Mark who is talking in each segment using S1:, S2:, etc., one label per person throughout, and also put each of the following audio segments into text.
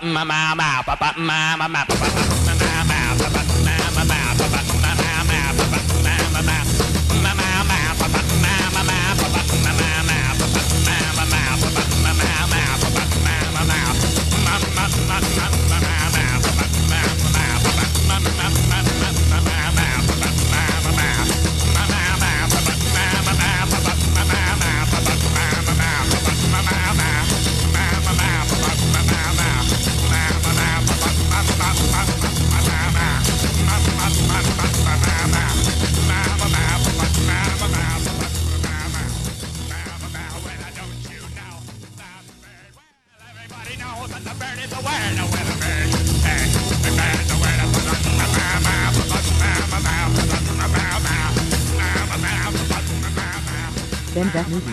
S1: Mama, mama, papa, mama, papa.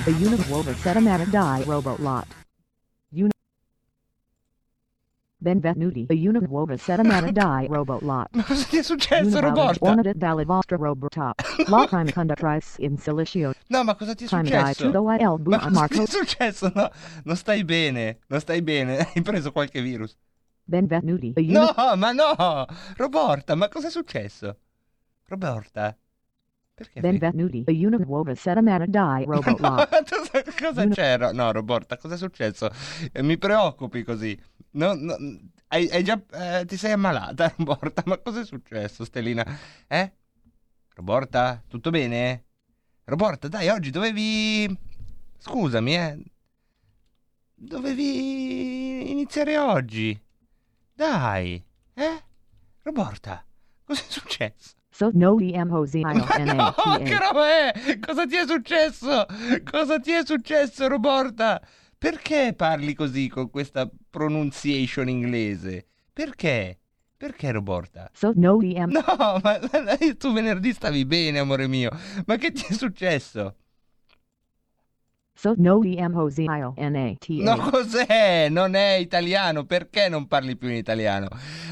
S1: the
S2: Univolver Setamatic Die Robot Lot. Uni Benvenuti a Univolver Setamatic Die Robot Lot.
S3: Ma cosa ti è successo, robot?
S2: Wanted Valid Vostra Robotop. Lot Time Conductrice in Silicio.
S3: No, ma cosa ti è successo? Ma cosa ti è successo? No, non stai bene. Non stai bene. Hai preso qualche virus.
S2: Benvenuti a Univolver...
S3: No, ma no! Roborta, ma cosa è successo? Roberta. Perché
S2: Benvenuti a una nuova settimana di Robot
S3: no, cosa
S2: una...
S3: c'era? No, Roborta, cosa è successo? Eh, mi preoccupi così. No, no, hai, hai già, eh, ti sei ammalata, Roborta? Ma cosa è successo, Stellina? Eh? Roborta, tutto bene? Roborta, dai, oggi dovevi... Scusami, eh. Dovevi iniziare oggi. Dai, eh? Roborta, cosa è successo?
S2: So no E-M-O-Z-I-O-N-A.
S3: Ma no, che roba è? Cosa ti è successo? Cosa ti è successo, Roborta? Perché parli così con questa pronunciation inglese? Perché? Perché Roborta?
S2: So no E-M...
S3: No, ma tu venerdì stavi bene, amore mio. Ma che ti è successo?
S2: No,
S3: cos'è? Non è italiano. Perché non parli più in italiano?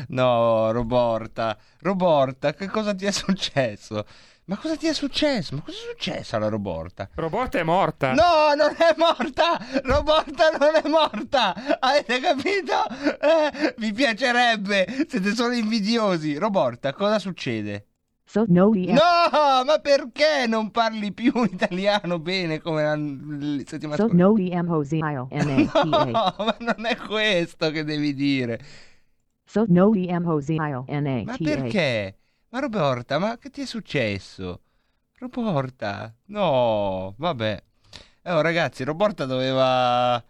S3: No, Roborta. Roborta, che cosa ti è successo? Ma cosa ti è successo? Ma cosa è successo alla Roborta?
S4: Roborta è morta.
S3: No, non è morta. Roborta non è morta. Avete capito? Eh, vi piacerebbe. Siete solo invidiosi. Roborta, cosa succede?
S2: cazzo, no yeah.
S3: No, ma perché non parli più italiano bene come la, settimana scorsa?
S2: No, am Jose,
S3: No, ma non è questo che devi dire.
S2: So, no, am Jose,
S3: Ma perché? Ma Roberta, ma che ti è successo? Roberta? no, vabbè. Eh, oh, ragazzi, Roberta doveva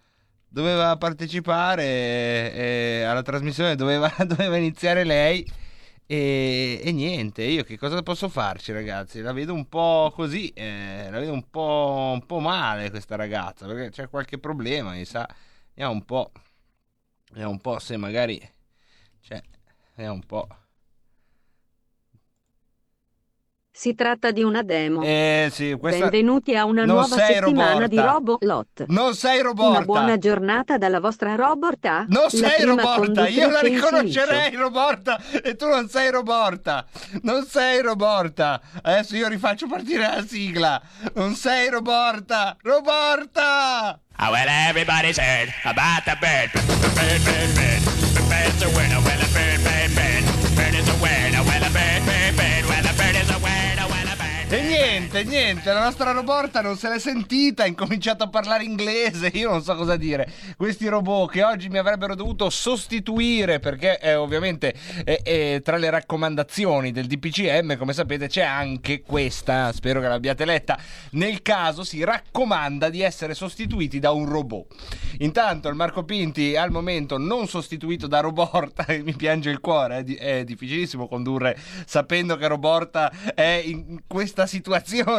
S3: doveva partecipare e, alla trasmissione, doveva, doveva iniziare lei. E, e, niente, io che cosa posso farci ragazzi? La vedo un po' così, eh, la vedo un po', un po', male questa ragazza, perché c'è qualche problema, mi sa. Vediamo un po', vediamo un po' se magari... Cioè, vediamo un po'.
S4: Si tratta di una demo.
S3: Eh sì, questa...
S4: Benvenuti a una
S3: Non
S4: nuova settimana di
S3: Roborta.
S4: Robolot.
S3: Non sei
S4: Una
S3: Roborta!
S4: buona giornata dalla vostra Roborta.
S3: Non
S4: la
S3: sei Roborta, io la riconoscerei. Roborta e tu non sei Roborta. Non sei Roborta. Adesso io rifaccio partire la sigla. Non sei Roborta. Roborta!
S1: Oh, well, everybody's heard about the bird. Bird, bird, bird. The bird's a winner. Well, a bird, bird, bird. Bird Well, a bird.
S3: E niente, niente, la nostra Roborta non se l'è sentita, ha incominciato a parlare inglese, io non so cosa dire. Questi robot che oggi mi avrebbero dovuto sostituire perché eh, ovviamente eh, eh, tra le raccomandazioni del DPCM, come sapete, c'è anche questa, spero che l'abbiate letta. Nel caso si raccomanda di essere sostituiti da un robot. Intanto il Marco Pinti al momento non sostituito da Roborta, mi piange il cuore, è, di- è difficilissimo condurre sapendo che Roborta è in questa situazione,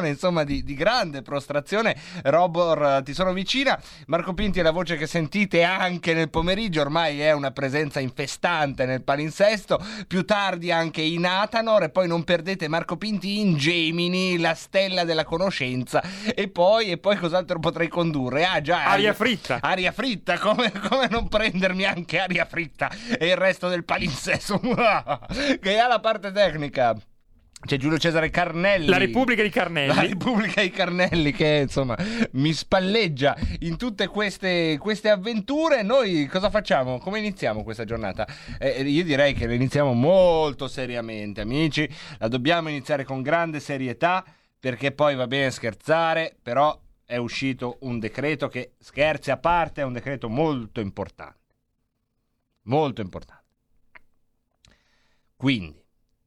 S3: insomma, di, di grande prostrazione. Robor, eh, ti sono vicina. Marco Pinti è la voce che sentite anche nel pomeriggio, ormai è una presenza infestante nel palinsesto. Più tardi anche in Atanor, e poi non perdete Marco Pinti in Gemini, la stella della conoscenza. E poi, e poi cos'altro potrei condurre? Ah, già,
S5: Aria fritta.
S3: Aria fritta, come, come non prendermi anche aria fritta e il resto del palinsesto che ha la parte tecnica. C'è Giulio Cesare Carnelli.
S5: La Repubblica di Carnelli.
S3: La Repubblica di Carnelli che insomma mi spalleggia in tutte queste, queste avventure. Noi cosa facciamo? Come iniziamo questa giornata? Eh, io direi che la iniziamo molto seriamente, amici. La dobbiamo iniziare con grande serietà perché poi va bene scherzare, però è uscito un decreto che, scherzi a parte, è un decreto molto importante. Molto importante. Quindi,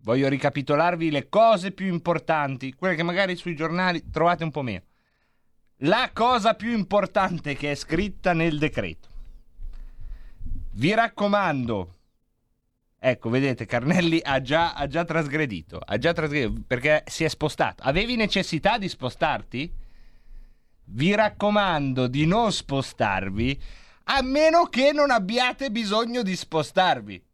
S3: voglio ricapitolarvi le cose più importanti, quelle che magari sui giornali trovate un po' meno. La cosa più importante che è scritta nel decreto. Vi raccomando, ecco, vedete, Carnelli ha già, ha già trasgredito, ha già trasgredito perché si è spostato. Avevi necessità di spostarti? Vi raccomando di non spostarvi a meno che non abbiate bisogno di spostarvi.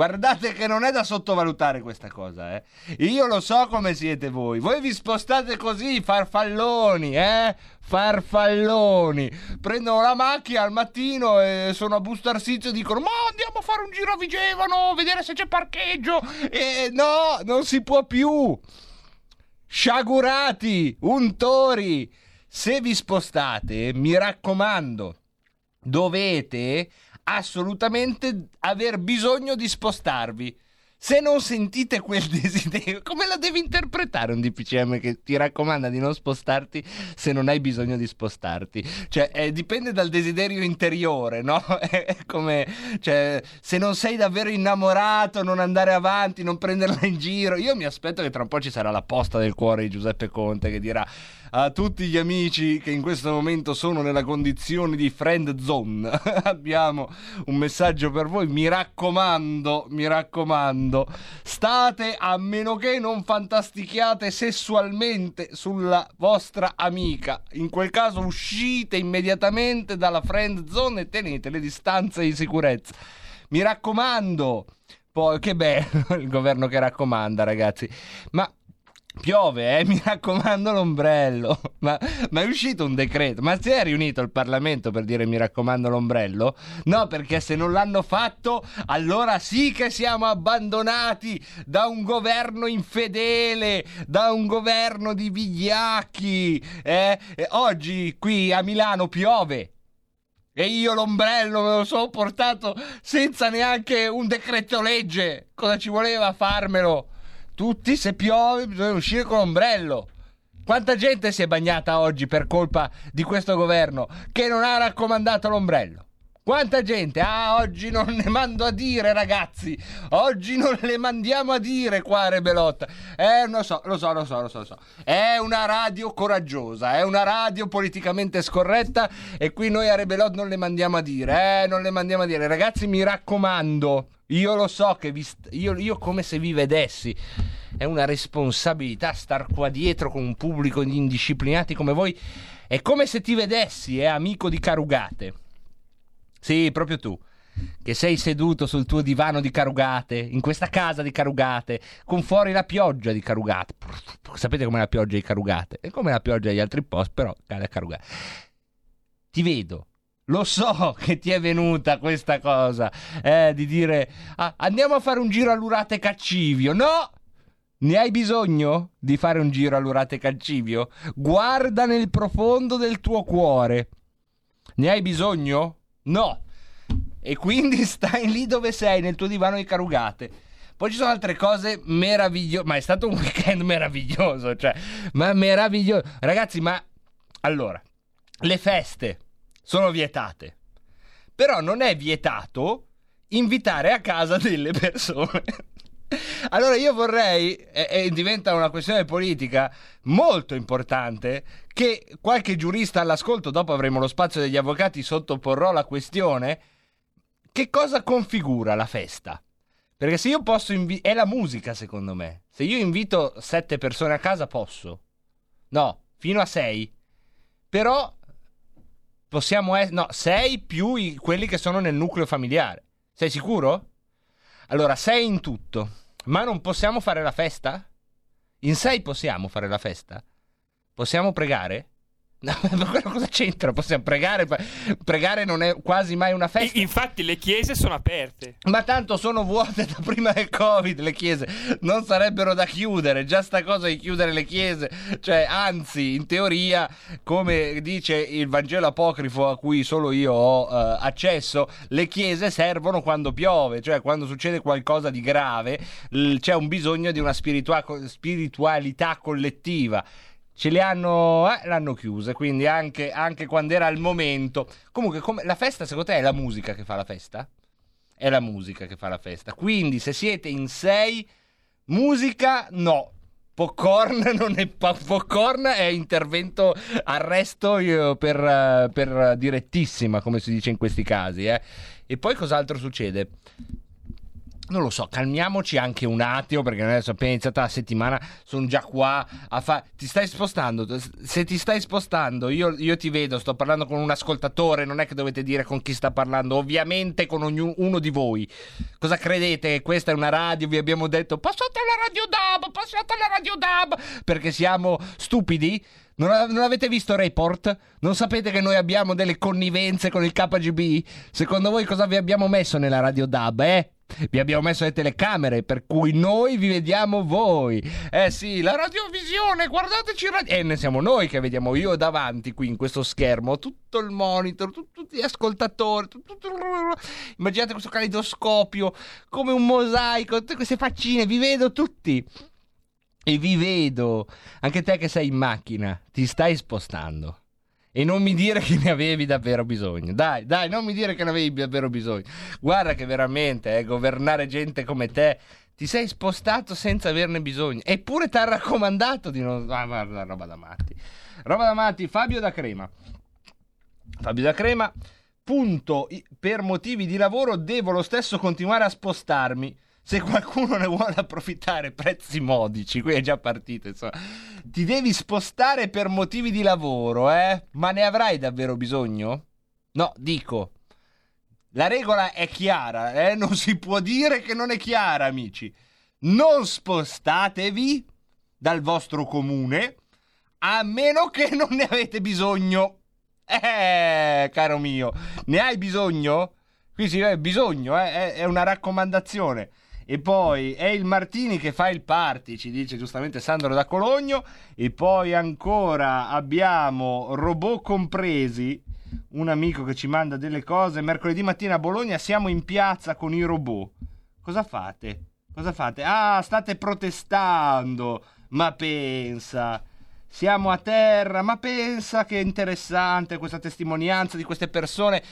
S3: Guardate che non è da sottovalutare questa cosa, eh. Io lo so come siete voi. Voi vi spostate così, farfalloni, eh? Farfalloni. Prendono la macchina al mattino e sono a Busto Arsizio e dicono "Ma andiamo a fare un giro a Vigevano, vedere se c'è parcheggio". E no, non si può più. Sciagurati, untori. Se vi spostate, mi raccomando, dovete assolutamente aver bisogno di spostarvi. Se non sentite quel desiderio, come la devi interpretare un DPCM che ti raccomanda di non spostarti se non hai bisogno di spostarti? Cioè, eh, dipende dal desiderio interiore, no? È come, cioè, se non sei davvero innamorato, non andare avanti, non prenderla in giro. Io mi aspetto che tra un po' ci sarà la posta del cuore di Giuseppe Conte che dirà a tutti gli amici che in questo momento sono nella condizione di friend zone. Abbiamo un messaggio per voi, mi raccomando, mi raccomando, state a meno che non fantastichiate sessualmente sulla vostra amica. In quel caso uscite immediatamente dalla friend zone e tenete le distanze di sicurezza. Mi raccomando. Poi che bello il governo che raccomanda, ragazzi. Ma Piove, eh, mi raccomando l'ombrello. Ma, ma è uscito un decreto? Ma si è riunito il Parlamento per dire mi raccomando l'ombrello? No, perché se non l'hanno fatto, allora sì che siamo abbandonati da un governo infedele, da un governo di vigliacchi. eh. Oggi qui a Milano piove. E io l'ombrello me lo sono portato senza neanche un decreto legge. Cosa ci voleva farmelo? Tutti se piove bisogna uscire con l'ombrello. Quanta gente si è bagnata oggi per colpa di questo governo che non ha raccomandato l'ombrello? Quanta gente? Ah, oggi non ne mando a dire, ragazzi. Oggi non le mandiamo a dire qua a Rebelotta. Eh, lo so, lo so, lo so, lo so, lo so. È una radio coraggiosa, è una radio politicamente scorretta e qui noi a Rebelot non le mandiamo a dire. Eh, non le mandiamo a dire. Ragazzi, mi raccomando, io lo so che vi st- io, io come se vi vedessi. È una responsabilità star qua dietro con un pubblico di indisciplinati come voi. È come se ti vedessi, eh, amico di Carugate. Sì, proprio tu. che sei seduto sul tuo divano di Carugate, in questa casa di Carugate, con fuori la pioggia di Carugate. Sapete com'è la pioggia di Carugate? È come la pioggia degli altri posti, però cade a Carugate. Ti vedo. Lo so che ti è venuta questa cosa eh, di dire "Ah, andiamo a fare un giro all'Urate Caccivio. No! Ne hai bisogno di fare un giro all'Urate Caccivio? Guarda nel profondo del tuo cuore. Ne hai bisogno? No. E quindi stai lì dove sei, nel tuo divano di carugate. Poi ci sono altre cose meravigliose. Ma è stato un weekend meraviglioso. Cioè, ma meraviglioso. Ragazzi, ma allora, le feste sono vietate. Però non è vietato invitare a casa delle persone. Allora io vorrei, e, e diventa una questione politica molto importante, che qualche giurista all'ascolto, dopo avremo lo spazio degli avvocati, sottoporrò la questione, che cosa configura la festa? Perché se io posso invitare... È la musica secondo me. Se io invito sette persone a casa posso. No, fino a sei. Però possiamo essere... No, sei più i- quelli che sono nel nucleo familiare. Sei sicuro? Allora, sei in tutto. Ma non possiamo fare la festa? In sei possiamo fare la festa? Possiamo pregare? No, ma cosa c'entra? Possiamo pregare? Pregare non è quasi mai una festa.
S5: I- infatti le chiese sono aperte.
S3: Ma tanto sono vuote da prima del Covid le chiese, non sarebbero da chiudere, già sta cosa di chiudere le chiese, cioè anzi in teoria come dice il Vangelo apocrifo a cui solo io ho eh, accesso, le chiese servono quando piove, cioè quando succede qualcosa di grave l- c'è un bisogno di una spiritua- spiritualità collettiva. Ce le hanno, eh, l'hanno chiuse, quindi anche, anche quando era il momento. Comunque, come- la festa secondo te è la musica che fa la festa? È la musica che fa la festa. Quindi, se siete in sei, musica no. Popcorn non è po- popcorn è intervento arresto per, per direttissima, come si dice in questi casi. eh. E poi cos'altro succede? Non lo so, calmiamoci anche un attimo perché adesso appena iniziata la settimana sono già qua a fare... Ti stai spostando? Se ti stai spostando io, io ti vedo, sto parlando con un ascoltatore, non è che dovete dire con chi sta parlando, ovviamente con ognuno di voi. Cosa credete questa è una radio? Vi abbiamo detto passate alla Radio DAB, passate alla Radio DAB perché siamo stupidi? Non, non avete visto Report? Non sapete che noi abbiamo delle connivenze con il KGB? Secondo voi cosa vi abbiamo messo nella Radio DAB, eh? Vi abbiamo messo le telecamere per cui noi vi vediamo voi. Eh sì, la radiovisione, guardateci radio. E ne siamo noi che vediamo io davanti qui in questo schermo, tutto il monitor, tut- tutti gli ascoltatori. Immaginate questo calidoscopio come un mosaico, tutte queste faccine, vi vedo tutti. E vi vedo. Anche te che sei in macchina, ti stai spostando. E non mi dire che ne avevi davvero bisogno. Dai, dai, non mi dire che ne avevi davvero bisogno. Guarda che veramente, eh, governare gente come te, ti sei spostato senza averne bisogno. Eppure ti ha raccomandato di non... Ah, guarda, roba da matti. Roba da matti, Fabio da Crema. Fabio da Crema, punto, per motivi di lavoro devo lo stesso continuare a spostarmi. Se qualcuno ne vuole approfittare, prezzi modici, qui è già partito, insomma. Ti devi spostare per motivi di lavoro, eh? Ma ne avrai davvero bisogno? No, dico. La regola è chiara, eh? Non si può dire che non è chiara, amici. Non spostatevi dal vostro comune a meno che non ne avete bisogno. Eh, caro mio, ne hai bisogno? Qui si vede bisogno, eh? è una raccomandazione. E poi è il Martini che fa il party, ci dice giustamente Sandro da Cologno. E poi ancora abbiamo robot compresi, un amico che ci manda delle cose. Mercoledì mattina a Bologna siamo in piazza con i robot. Cosa fate? Cosa fate? Ah, state protestando. Ma pensa. Siamo a terra, ma pensa che interessante questa testimonianza di queste persone.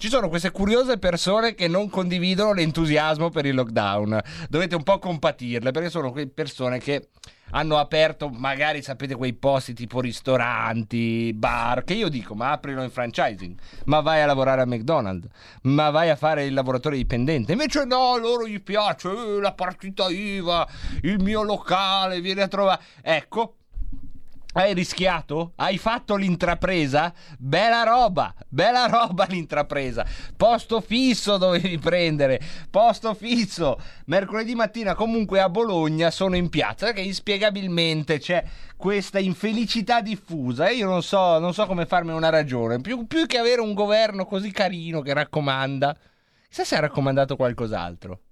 S3: Ci sono queste curiose persone che non condividono l'entusiasmo per il lockdown. Dovete un po' compatirle perché sono quelle persone che hanno aperto, magari sapete, quei posti tipo ristoranti, bar, che io dico, ma aprilo in franchising, ma vai a lavorare a McDonald's, ma vai a fare il lavoratore dipendente. Invece no, a loro gli piace eh, la partita IVA, il mio locale, vieni a trovare. Ecco, Hai rischiato? Hai fatto l'intrapresa? Bella roba, bella roba l'intrapresa. Posto fisso dovevi prendere, posto fisso. Mercoledì mattina comunque a Bologna sono in piazza perché inspiegabilmente c'è questa infelicità diffusa e io non so, non so come farmi una ragione. Più, più che avere un governo così carino che raccomanda, chissà se ha raccomandato qualcos'altro.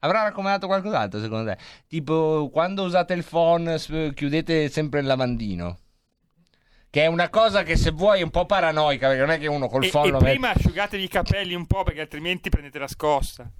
S3: Avrà raccomandato qualcos'altro secondo te? Tipo, quando usate il phone, chiudete sempre il lavandino. Che è una cosa che se vuoi è un po' paranoica, perché non è che uno col
S5: E,
S3: phone
S5: e
S3: lo mette-
S5: prima asciugatevi i capelli un po' perché altrimenti prendete la scossa.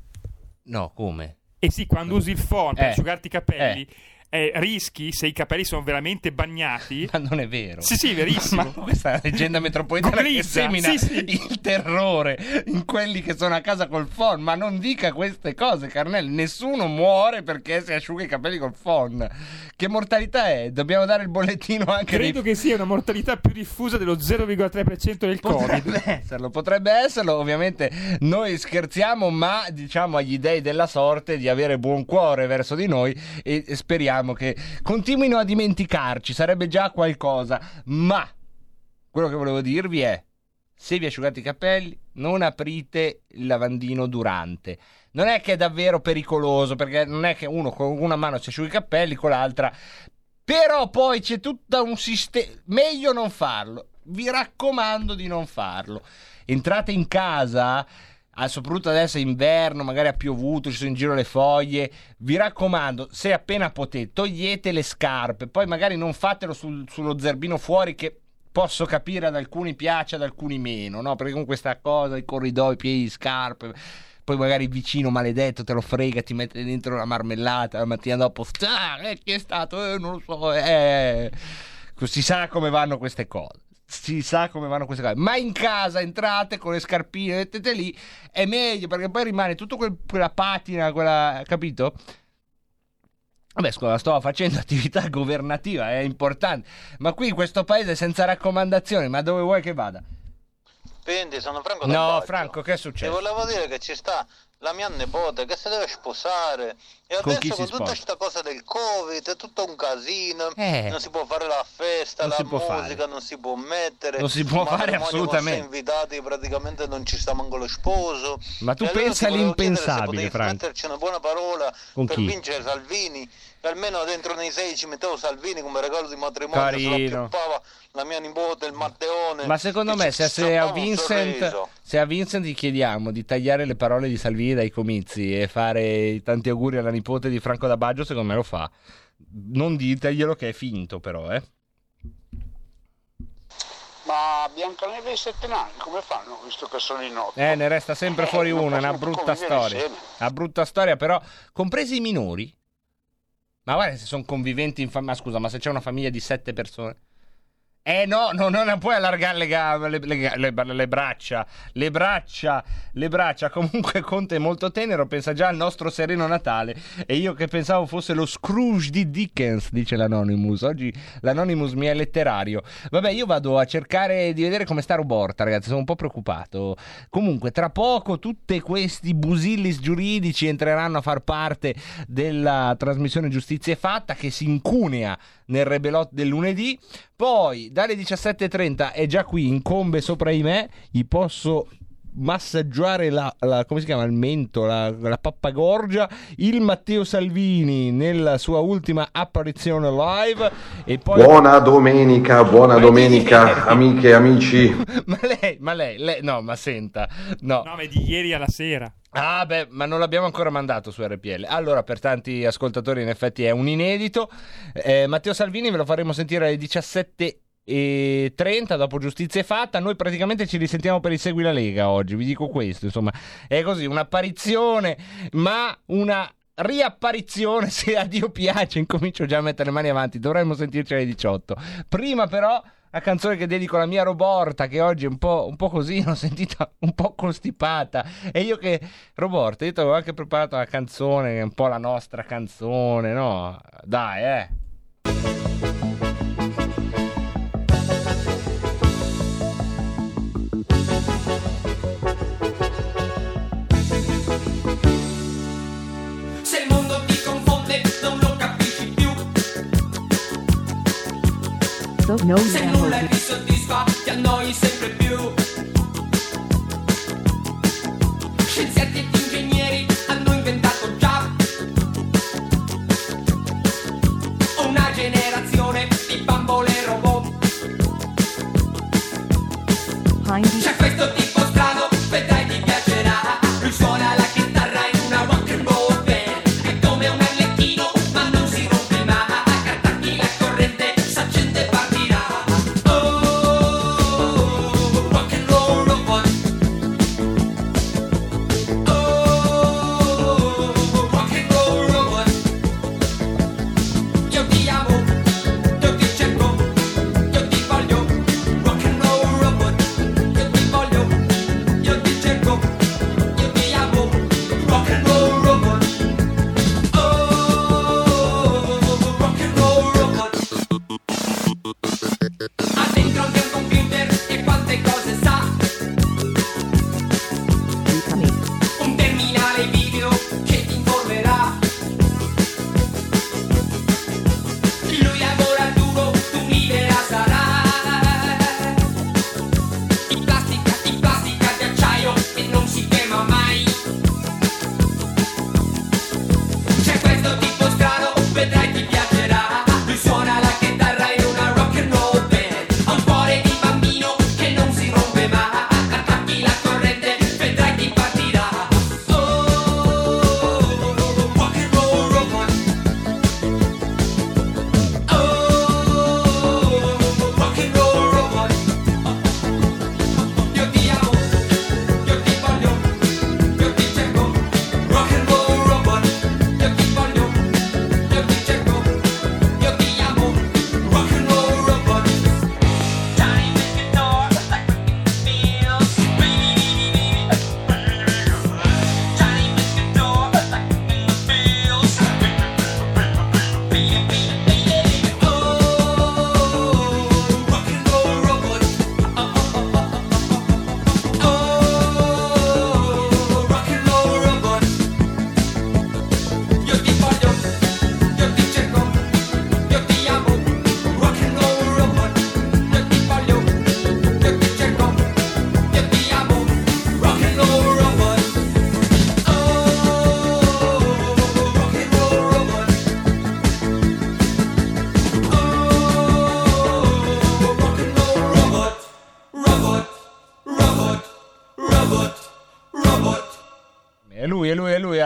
S3: No, come?
S5: E sì, quando usi il phone per
S3: Eh,
S5: asciugarti i capelli, eh, rischi, se i capelli sono veramente bagnati...
S3: Ma non è vero.
S5: Sì, sì, verissimo.
S3: Ma questa è la leggenda metropolitana che
S5: Googleizza,
S3: semina
S5: sì, sì.
S3: il terrore in quelli che sono a casa col phone. Ma non dica queste cose, Carnelli. Nessuno muore perché si asciuga i capelli col phone. Che mortalità è? Dobbiamo dare il bollettino anche
S5: Credo
S3: dei...
S5: che sia una mortalità più diffusa dello 0,3% del Covid.
S3: Potrebbe esserlo, potrebbe esserlo. Ovviamente noi scherziamo, ma diciamo agli dei della sorte di avere buon cuore verso di noi e e speriamo che continuino a dimenticarci. Sarebbe già qualcosa. Ma quello che volevo dirvi è: se vi asciugate i capelli, non aprite il lavandino durante. Non è che è davvero pericoloso, perché non è che uno con una mano si asciuga i capelli, con l'altra. Però poi c'è tutto un sistema. Meglio non farlo. Vi raccomando di non farlo. Entrate in casa. Ah, soprattutto adesso è inverno, magari ha piovuto, ci sono in giro le foglie. Vi raccomando, se appena potete, togliete le scarpe. Poi magari non fatelo sul- sullo zerbino fuori che posso capire ad alcuni piace, ad alcuni meno, no? Perché con questa cosa, i corridoi, piedi di scarpe, poi magari il vicino maledetto te lo frega, ti mette dentro una marmellata, la mattina dopo, "Ah, eh, chi è stato? Eh, non lo so, eh. Si sa come vanno queste cose. Si sa come vanno queste cose, ma in casa entrate con le scarpine, mettete lì, è meglio perché poi rimane tutta quella patina, quella, capito? Vabbè, scusa, sto facendo attività governativa, è importante. Ma qui in questo paese senza raccomandazioni, ma dove vuoi che vada?
S6: Quindi sono Franco
S3: No. Franco, che è
S6: Ti
S3: successo?
S6: volevo dire che ci sta la mia nipote che si deve sposare e
S3: Con
S6: adesso con tutta questa cosa del covid è tutto un casino
S3: Eh.
S6: non si può fare la festa la musica
S3: fare.
S6: non si può mettere
S3: Non si può fare assolutamente.
S6: invitati praticamente non ci sta manco lo sposo
S3: Ma tu
S6: E allora
S3: pensa
S6: se
S3: all'impensabile, Franco.
S6: metterci una buona parola
S3: Con
S6: per
S3: chi?
S6: vincere Salvini almeno dentro nei sei ci mettevo Salvini come regalo di matrimonio
S3: Carino.
S6: la mia nipote il Matteone
S3: Ma secondo me se, se a Vincent, se a Vincent gli chiediamo di tagliare le parole di Salvini dai comizi e fare i tanti auguri alla nipote di Franco da Baggio, secondo me lo fa. Non diteglielo che è finto però, eh.
S7: Ma Biancaneve e Sette Nani come fanno visto che sono in otto?
S3: Eh, ne resta sempre
S7: Eh,
S3: fuori
S7: non
S3: uno, è una brutta storia. Una brutta storia, però, compresi i minori. Ma guarda se sono conviventi in famiglia. Ma scusa, ma se c'è una famiglia di sette persone. Eh no, no, non puoi allargare le, gambe, le, le- le- braccia, le braccia, le braccia. Comunque Conte è molto tenero, pensa già al nostro sereno Natale. E io che pensavo fosse lo Scrooge di Dickens, dice l'Anonymous. Oggi l'Anonymous mi è letterario. Vabbè, io vado a cercare di vedere come sta Roborta, ragazzi, sono un po' preoccupato. Comunque, tra poco tutti questi busillis giuridici entreranno a far parte della trasmissione Giustizia è fatta che si incunea nel rebelot del lunedì. Poi dalle 17.30 è già qui, incombe sopra di me, gli posso massaggiare la, la- come si chiama il mento, la, la pappagorgia, il Matteo Salvini nella sua ultima apparizione live e poi
S8: Buona domenica, buona domenica, amiche e amici.
S3: ma lei, ma lei, lei, no, ma senta, no.
S5: No, ma è di ieri alla sera.
S3: Ah, beh, ma non l'abbiamo ancora mandato su RPL. Allora, per tanti ascoltatori, in effetti è un inedito. Eh, Matteo Salvini ve lo faremo sentire alle 17.30 dopo giustizia è fatta. Noi praticamente ci risentiamo per il Segui la Lega oggi. Vi dico questo, insomma, è così, un'apparizione, ma una riapparizione. Se a Dio piace, incomincio già a mettere le mani avanti. Dovremmo sentirci alle 18. Prima, però. La canzone che dedico alla mia Roborta, che oggi è un po', un po' così, l'ho sentita un po' costipata. E io che, Roborta, io ti avevo anche preparato una canzone, un po' la nostra canzone, no? Dai, eh.
S9: Più
S2: Questo non
S9: Se nulla ti soddisfa, ti annoi sempre più. Scienziati ingegneri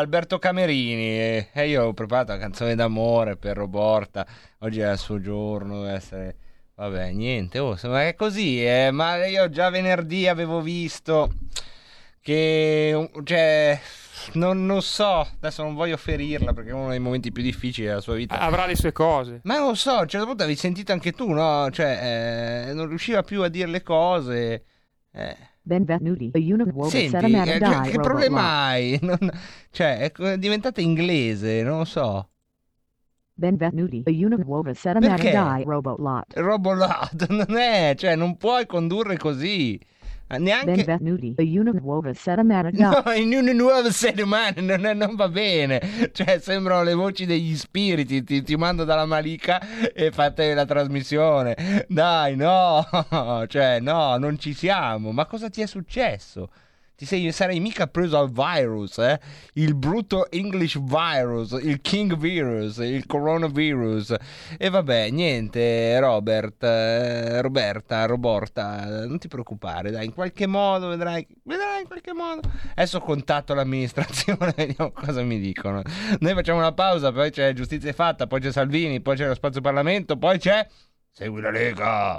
S3: Alberto Camerini. E e io ho preparato la canzone d'amore per Roborta. Oggi è il suo giorno, deve essere... Vabbè, niente, oh, che è così, eh, ma io già venerdì avevo visto che, cioè, non, non so, adesso non voglio ferirla perché è uno dei momenti più difficili della sua vita.
S5: Avrà le sue cose.
S3: Ma non lo so, a un certo punto avevi sentito anche tu, no? Cioè, eh, non riusciva più a dire le cose. Eh.
S2: Benvenuti a nuova
S3: Senti, eh, che, che
S2: Robot
S3: problema
S2: Lot.
S3: hai? Non- cioè, è diventata inglese, non lo so.
S2: Benvenuti a nuova settimana
S3: Perché?
S2: di Robot Lot.
S3: Non è, cioè, non puoi condurre così. Eh, Neanche...
S2: Benvenuti a una nuova settimana
S3: No, in una nuova settimana non, non va bene. Cioè, sembrano le voci degli spiriti. Ti, ti mando dalla Malika e fate la trasmissione. Dai, no, cioè, no, non ci siamo. Ma cosa ti è successo? Ti sei, sarei mica preso al virus, eh? Il brutto English virus, il King virus, il coronavirus. E vabbè, niente, Robert, eh, Roberta, Roborta, non ti preoccupare, dai, in qualche modo vedrai, vedrai in qualche modo. Adesso contatto l'amministrazione, vediamo cosa mi dicono. Noi facciamo una pausa, poi c'è giustizia fatta, poi c'è Salvini, poi c'è lo spazio Parlamento, poi c'è... Segui la Lega!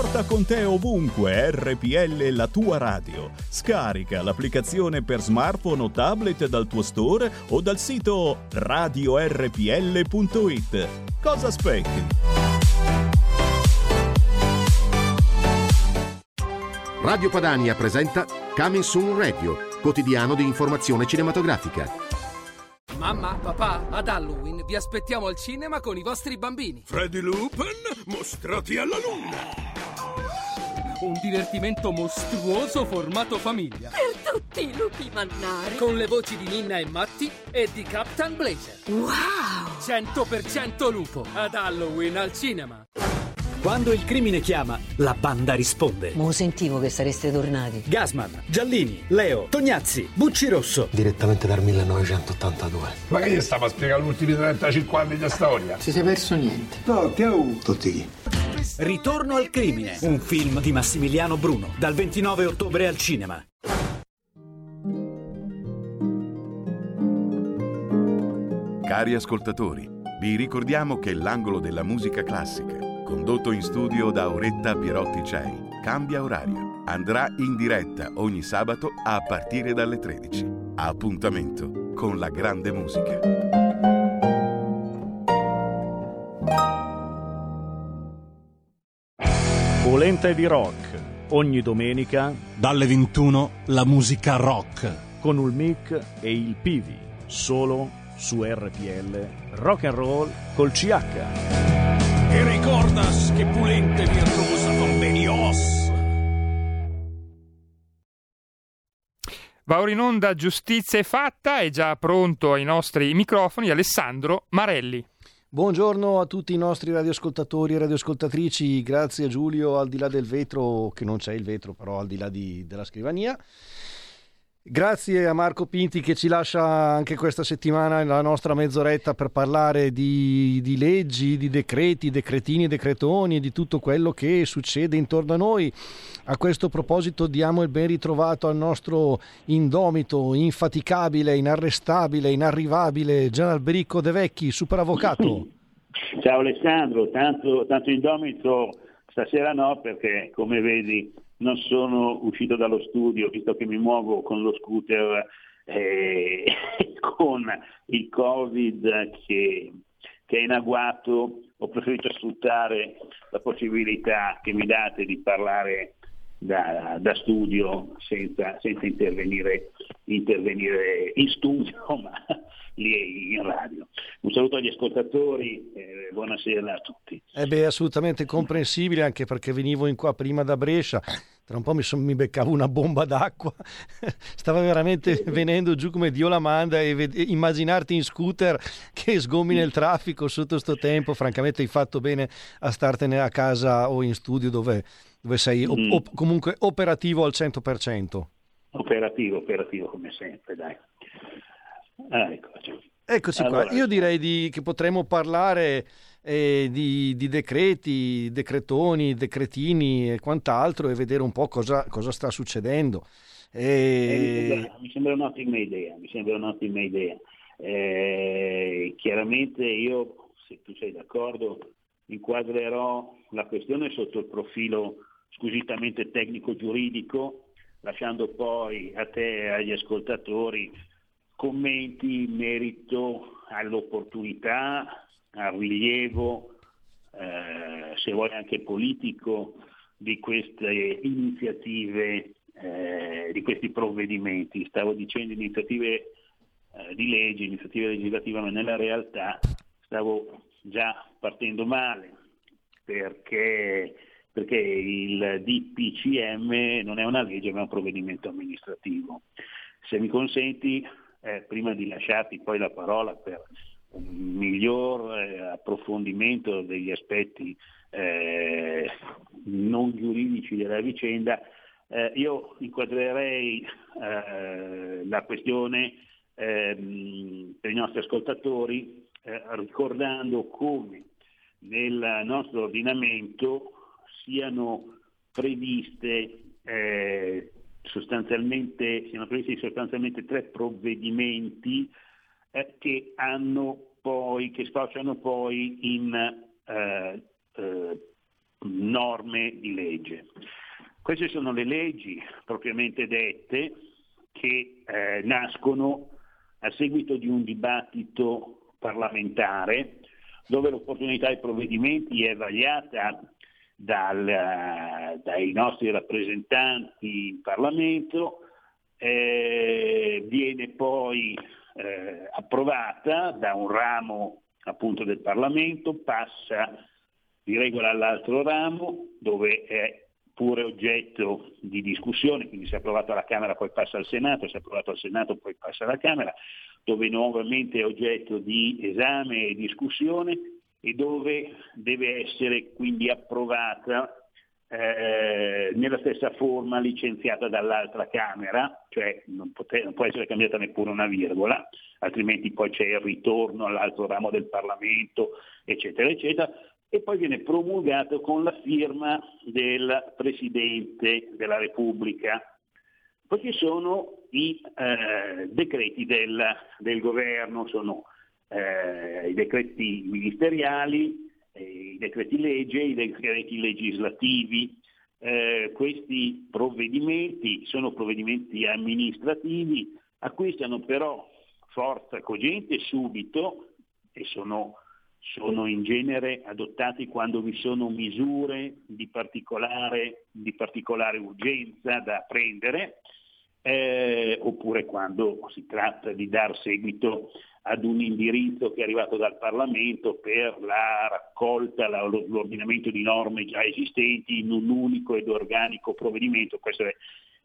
S10: Porta con te ovunque RPL la tua radio. Scarica l'applicazione per smartphone o tablet dal tuo store o dal sito radiorpl.it. Cosa aspetti?
S11: Radio Padania presenta Coming Soon Radio, quotidiano di informazione cinematografica.
S12: Mamma, papà, ad Halloween vi aspettiamo al cinema con i vostri bambini.
S13: Freddy Lupin, mostrati alla luna!
S12: Un divertimento mostruoso formato famiglia.
S14: Per tutti i lupi mannari.
S12: Con le voci di Ninna e Matti e di Captain Blazer.
S14: Wow!
S12: 100% lupo. Ad Halloween al cinema.
S15: Quando il crimine chiama, la banda risponde.
S16: Ma sentivo che sareste tornati.
S15: Gasman, Giallini, Leo, Tognazzi, Bucci Rosso.
S17: Direttamente dal 1982.
S13: Ma che gli stiamo a spiegare gli ultimi 35 anni di storia?
S16: Si sei perso niente.
S17: Tutti, oh. Tutti chi?
S15: Ritorno al crimine, un film di Massimiliano Bruno, dal 29 ottobre al cinema.
S18: Cari ascoltatori, vi ricordiamo che l'angolo della musica classica, condotto in studio da Auretta Pierotti Cei, cambia orario. Andrà in diretta ogni sabato a partire dalle 13. Appuntamento con la grande musica.
S19: Polenta di rock. Ogni domenica
S20: dalle 21 la musica rock
S19: con il mic e il Pivi, solo su RPL Rock and Roll col CH.
S13: E ricordas che pulente virtuosa convenios.
S5: Va ora in onda Giustizia è fatta, è già pronto ai nostri microfoni Alessandro Marelli.
S21: Buongiorno a tutti i nostri radioascoltatori e radioascoltatrici, grazie a Giulio al di là del vetro, che non c'è il vetro però al di là di, della scrivania. Grazie a Marco Pinti che ci lascia anche questa settimana la nostra mezz'oretta per parlare di, di leggi, di decreti, decretini, decretoni e di tutto quello che succede intorno a noi. A questo proposito diamo il ben ritrovato al nostro indomito, infaticabile, inarrestabile, inarrivabile Gian Alberico De Vecchi, super avvocato.
S22: Ciao Alessandro, tanto, tanto indomito stasera no perché come vedi non sono uscito dallo studio visto che mi muovo con lo scooter e con il Covid che, che è in agguato ho preferito sfruttare la possibilità che mi date di parlare da, da studio senza, senza intervenire, intervenire, in studio ma lì in radio. Un saluto agli ascoltatori, eh, buonasera a tutti.
S21: Eh beh, assolutamente comprensibile anche perché venivo in qua prima da Brescia, tra un po' mi, son, mi beccavo una bomba d'acqua, stava veramente venendo giù come Dio la manda e ved- immaginarti in scooter che sgomi nel traffico sotto sto tempo, francamente hai fatto bene a startene a casa o in studio dove, dove sei op-
S22: Mm.
S21: op- comunque operativo al 100%.
S22: Operativo, operativo come sempre, dai. Ah, eccoci.
S21: Eccoci
S22: Allora,
S21: qua, io direi di- che potremmo parlare eh, di, di decreti, decretoni, decretini e quant'altro e vedere un po' cosa, cosa sta succedendo.
S22: eh,
S21: E...
S22: mi sembra un'ottima idea, mi sembra un'ottima idea. Eh, chiaramente io, se tu sei d'accordo, inquadrerò la questione sotto il profilo squisitamente tecnico-giuridico, lasciando poi a te e agli ascoltatori commenti in merito all'opportunità, al rilievo, eh, se vuoi anche politico, di queste iniziative, eh, di questi provvedimenti. Stavo dicendo iniziative eh, di legge, iniziative legislative, ma nella realtà stavo già partendo male perché, perché il DPCM non è una legge ma è un provvedimento amministrativo. Se mi consenti, eh, prima di lasciarti poi la parola per un miglior eh, approfondimento degli aspetti eh, non giuridici della vicenda, eh, io inquadrerei eh, la questione ehm, per i nostri ascoltatori eh, ricordando come nel nostro ordinamento siano previste eh, sostanzialmente, siano previsti sostanzialmente tre provvedimenti eh, che poi, che sfociano poi in eh, eh, norme di legge. Queste sono le leggi propriamente dette che eh, nascono a seguito di un dibattito parlamentare dove l'opportunità dei provvedimenti è vagliata dal, dai nostri rappresentanti in Parlamento, eh, viene poi eh, approvata da un ramo appunto del Parlamento, passa di regola all'altro ramo dove è pure oggetto di discussione, quindi se è approvato alla Camera poi passa al Senato, se è approvato al Senato poi passa alla Camera, dove nuovamente è oggetto di esame e discussione e dove deve essere quindi approvata eh, nella stessa forma licenziata dall'altra Camera, cioè non, pote- non, può essere cambiata neppure una virgola, altrimenti poi c'è il ritorno all'altro ramo del Parlamento, eccetera, eccetera, e poi viene promulgato con la firma del Presidente della Repubblica. Poi ci sono i eh, decreti del, del, governo, sono eh, i decreti ministeriali, eh, i decreti legge, i decreti legislativi. Eh, questi provvedimenti sono provvedimenti amministrativi, acquistano però forza cogente subito e sono sono in genere adottati quando vi sono misure di particolare, di particolare urgenza da prendere, eh, oppure quando si tratta di dar seguito ad un indirizzo che è arrivato dal Parlamento per la raccolta, la, l'ordinamento di norme già esistenti in un unico ed organico provvedimento, questo è,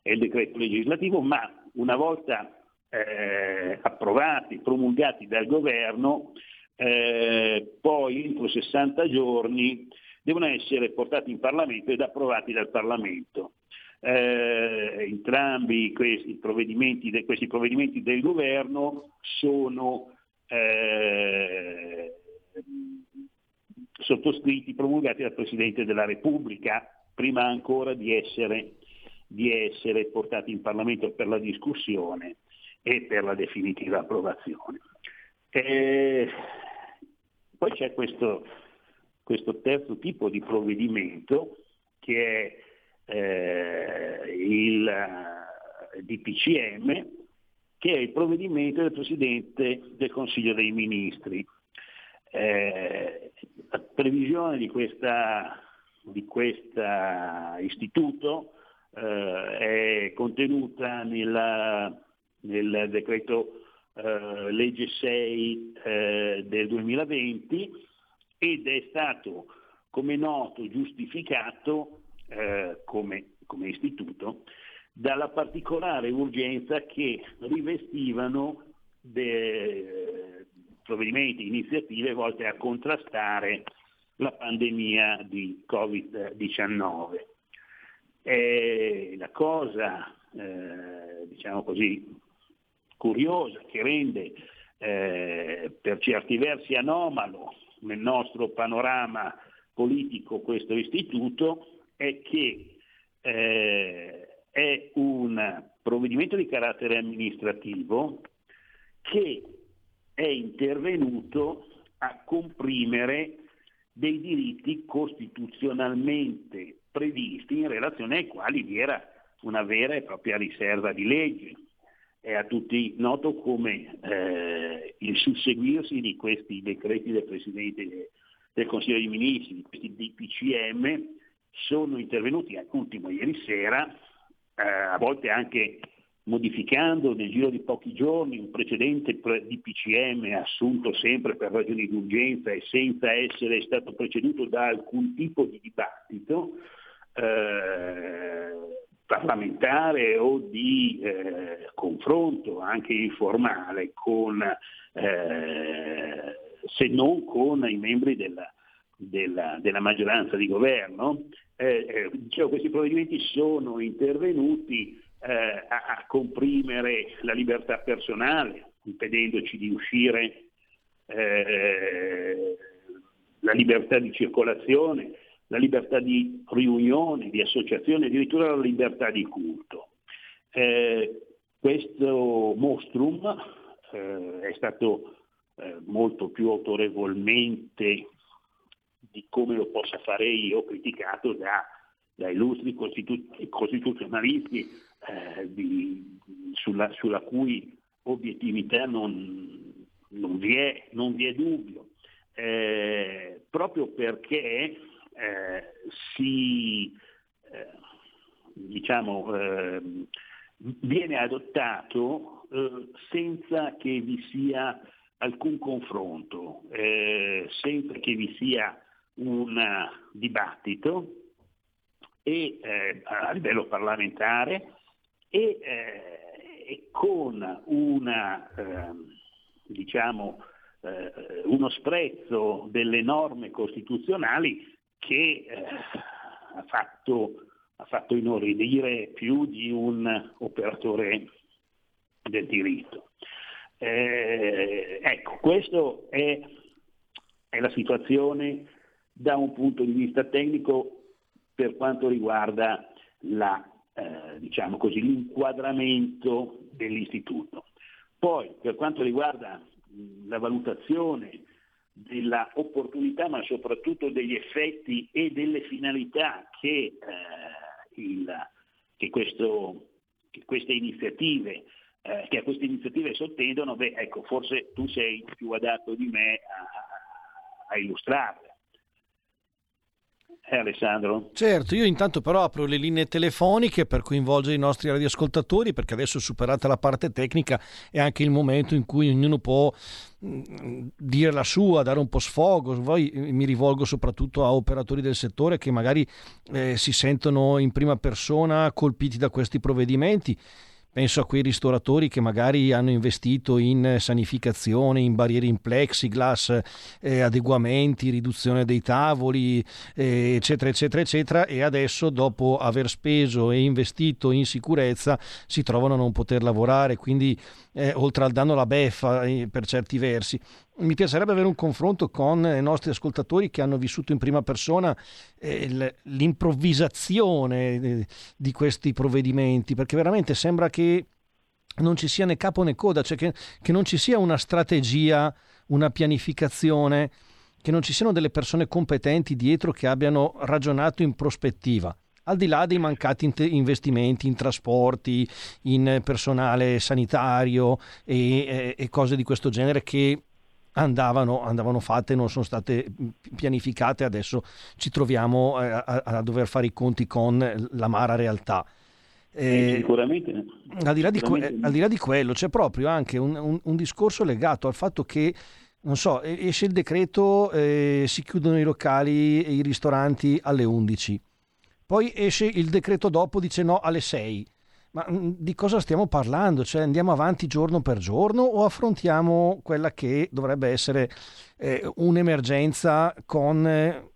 S22: è il decreto legislativo, ma una volta eh, approvati, promulgati dal governo, eh, poi entro 60 giorni devono essere portati in Parlamento ed approvati dal Parlamento. Eh, entrambi questi provvedimenti, questi provvedimenti, del governo sono eh, sottoscritti, promulgati dal Presidente della Repubblica, prima ancora di essere, di essere portati in Parlamento per la discussione e per la definitiva approvazione. Eh, poi c'è questo, questo terzo tipo di provvedimento che è eh, il eh, DPCM, che è il provvedimento del Presidente del Consiglio dei Ministri. Eh, la previsione di questo istituto eh, è contenuta nella, nel decreto eh, legge 6 eh, del 2020 ed è stato, come noto, giustificato eh, come, come istituto dalla particolare urgenza che rivestivano de, provvedimenti, iniziative volte a contrastare la pandemia di Covid-19. E la cosa, eh, diciamo così, curiosa che rende eh, per certi versi anomalo nel nostro panorama politico questo istituto è che eh, è un provvedimento di carattere amministrativo che è intervenuto a comprimere dei diritti costituzionalmente previsti in relazione ai quali vi era una vera e propria riserva di legge. È a tutti noto come eh, il susseguirsi di questi decreti del Presidente del Consiglio dei Ministri, di questi DPCM, sono intervenuti, ultimo ieri sera, eh, a volte anche modificando nel giro di pochi giorni un precedente pre- DPCM assunto sempre per ragioni di urgenza e senza essere stato preceduto da alcun tipo di dibattito eh, parlamentare o di eh, confronto anche informale con, eh, se non con i membri della, della, della maggioranza di governo. Eh, dicevo, questi provvedimenti sono intervenuti eh, a, a, comprimere la libertà personale, impedendoci di uscire, eh, la libertà di circolazione, la libertà di riunione, di associazione, addirittura la libertà di culto. Eh, questo mostrum eh, è stato molto più autorevolmente di come lo possa fare io, criticato da, da illustri costitu- costituzionalisti eh, di, sulla, sulla, cui obiettività non, non, vi, è, non vi, è, dubbio, eh, proprio perché eh, si eh, diciamo, ehm, viene adottato eh, senza che vi sia alcun confronto, eh, senza che vi sia un dibattito e, eh, a livello parlamentare e, eh, e con una, ehm, diciamo, eh, uno sprezzo delle norme costituzionali che eh, ha fatto, ha fatto inorridire più di un operatore del diritto. Eh, ecco, questa è, è, la situazione da un punto di vista tecnico per quanto riguarda la, eh, diciamo così, l'inquadramento dell'istituto. Poi, per quanto riguarda la valutazione della opportunità ma soprattutto degli effetti e delle finalità che, eh, il, che, questo, che queste iniziative eh, che a queste iniziative sottendono, beh ecco, forse tu sei più adatto di me a, a illustrarle. Eh, Alessandro?
S21: Certo, io intanto però apro le linee telefoniche per coinvolgere i nostri radioascoltatori perché adesso superata la parte tecnica è anche il momento in cui ognuno può mm, dire la sua, dare un po' sfogo. Poi eh, mi rivolgo soprattutto a operatori del settore che magari eh, si sentono in prima persona colpiti da questi provvedimenti Penso a quei ristoratori che magari hanno investito in sanificazione, in barriere in plexiglass, eh, adeguamenti, riduzione dei tavoli, eh, eccetera, eccetera, eccetera, e adesso dopo aver speso e investito in sicurezza si trovano a non poter lavorare, quindi eh, oltre al danno alla beffa eh, per certi versi. Mi piacerebbe avere un confronto con i nostri ascoltatori che hanno vissuto in prima persona eh, l'improvvisazione eh, di questi provvedimenti, perché veramente sembra che non ci sia né capo né coda, cioè che, che non ci sia una strategia, una pianificazione, che non ci siano delle persone competenti dietro che abbiano ragionato in prospettiva al di là dei mancati investimenti in trasporti, in personale sanitario e, e, cose di questo genere che andavano, andavano fatte, non sono state pianificate, adesso ci troviamo eh, a, a, dover fare i conti con l'amara realtà.
S22: Eh, sicuramente.
S21: Al di. Que- al di, là di quello c'è proprio anche un, un, un, discorso legato al fatto che, non so, esce il decreto, eh, si chiudono i locali e i ristoranti alle 11, poi esce il decreto dopo, dice no alle 6 ma mm, di cosa stiamo parlando? Cioè andiamo avanti giorno per giorno o affrontiamo quella che dovrebbe essere eh, un'emergenza con, eh,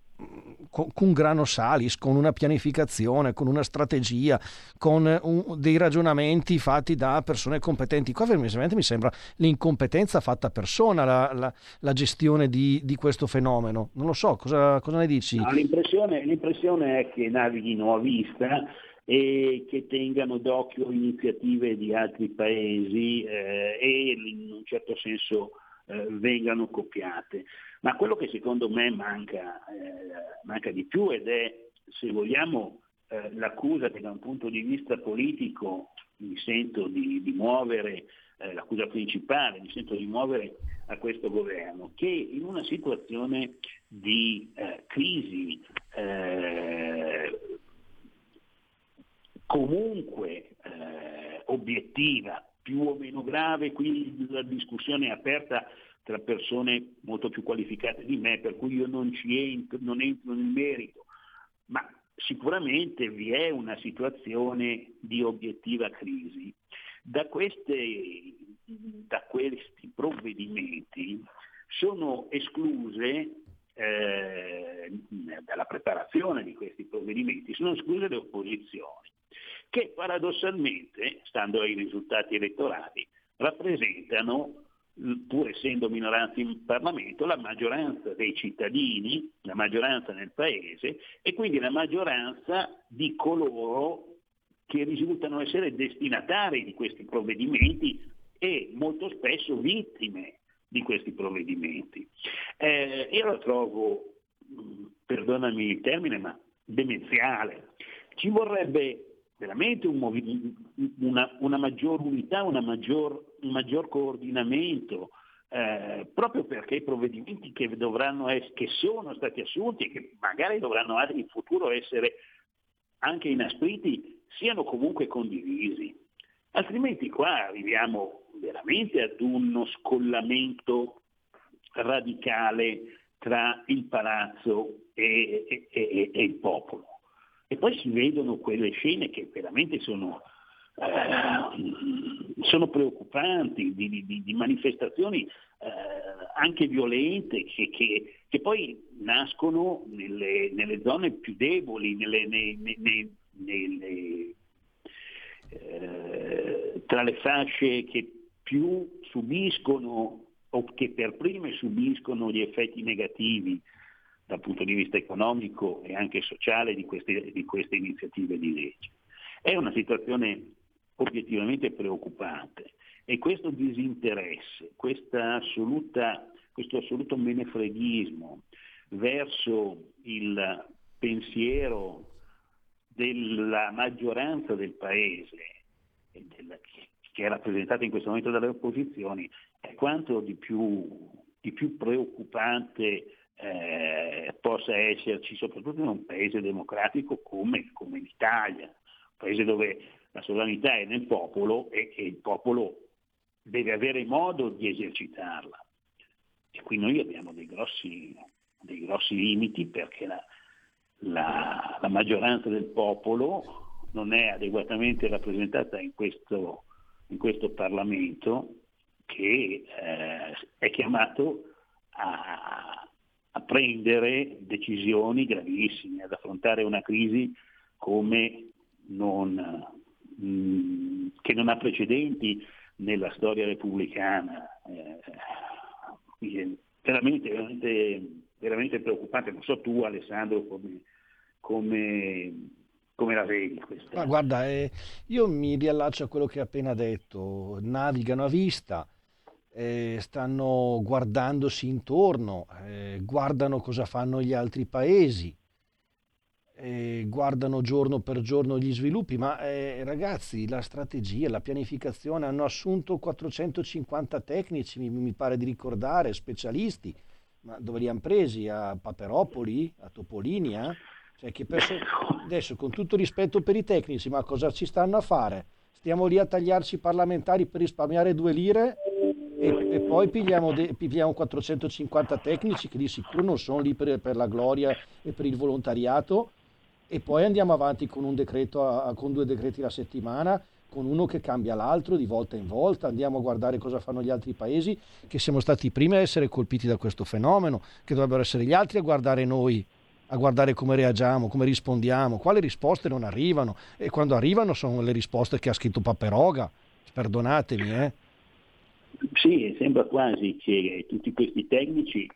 S21: con, con, grano salis, con una pianificazione, con una strategia, con un, dei ragionamenti fatti da persone competenti? Qua veramente mi sembra l'incompetenza fatta persona la, la, la gestione di, di, questo fenomeno. Non lo so, cosa, cosa ne dici?
S22: No, l'impressione, l'impressione è che navighino a vista e che tengano d'occhio iniziative di altri paesi eh, e in un certo senso eh, vengano copiate. Ma quello che secondo me manca, eh, manca di più ed è, se vogliamo, eh, l'accusa che da un punto di vista politico mi sento di, di muovere, eh, l'accusa principale, mi sento di muovere a questo governo, che in una situazione di eh, crisi comunque eh, obiettiva, più o meno grave, qui la discussione è aperta tra persone molto più qualificate di me, per cui io non ci entro, non entro nel merito, ma sicuramente vi è una situazione di obiettiva crisi. Da, queste, da questi provvedimenti sono escluse eh, dalla preparazione di questi provvedimenti, sono escluse le opposizioni, che paradossalmente, stando ai risultati elettorali, rappresentano pur essendo minoranza in Parlamento, la maggioranza dei cittadini, la maggioranza nel Paese e quindi la maggioranza di coloro che risultano essere destinatari di questi provvedimenti e molto spesso vittime di questi provvedimenti. Eh, io lo trovo, perdonami il termine, ma demenziale. Ci vorrebbe veramente un movi- una, una, maggior unità, una maggior, un maggior coordinamento, eh, proprio perché i provvedimenti che, essere, che sono stati assunti e che magari dovranno in futuro essere anche inaspriti, siano comunque condivisi. Altrimenti qua arriviamo veramente ad uno scollamento radicale tra il palazzo e, e, e, e il popolo. E poi si vedono quelle scene che veramente sono, eh, sono preoccupanti, di, di, di manifestazioni eh, anche violente che, che, che, poi nascono nelle, nelle, zone più deboli, nelle, nelle, nelle, eh, tra le fasce che più subiscono o che per prime subiscono gli effetti negativi dal punto di vista economico e anche sociale di queste, di queste iniziative di legge. È una situazione obiettivamente preoccupante e questo disinteresse, assoluta, questo assoluto menefreghismo verso il pensiero della maggioranza del Paese, che è rappresentata in questo momento dalle opposizioni, è quanto di più, di più preoccupante eh, possa esserci, soprattutto in un paese democratico come, come l'Italia, un paese dove la sovranità è nel popolo e che il popolo deve avere modo di esercitarla. E qui noi abbiamo dei grossi, dei grossi limiti perché la, la, la, maggioranza del popolo non è adeguatamente rappresentata in questo, in questo Parlamento che eh, è chiamato a, prendere decisioni gravissime, ad affrontare una crisi non, mh, che non ha precedenti nella storia repubblicana. Eh, veramente, veramente, veramente, preoccupante. Non so tu Alessandro come, come, come la vedi questa.
S21: Ma guarda, eh, io mi riallaccio a quello che hai appena detto, navigano a vista eh, stanno guardandosi intorno, eh, guardano cosa fanno gli altri paesi, eh, guardano giorno per giorno gli sviluppi, ma eh, ragazzi la strategia, la pianificazione, hanno assunto 450 tecnici, mi, mi pare di ricordare, specialisti, ma dove li hanno presi? A Paperopoli, a Topolini? Eh? Cioè, perso- adesso con tutto rispetto per i tecnici, ma cosa ci stanno a fare? Stiamo lì a tagliarci i parlamentari per risparmiare due lire e, e poi pigliamo, de, pigliamo, 450 tecnici che di sicuro non sono lì per, per, la gloria e per il volontariato e poi andiamo avanti con, a, con due decreti la settimana con uno che cambia l'altro di volta in volta, andiamo a guardare cosa fanno gli altri paesi che siamo stati i primi a essere colpiti da questo fenomeno, che dovrebbero essere gli altri a guardare noi, a guardare come reagiamo, come rispondiamo, quali risposte non arrivano e quando arrivano sono le risposte che ha scritto Paperoga, perdonatemi, eh.
S22: Sì, sembra quasi che tutti questi tecnici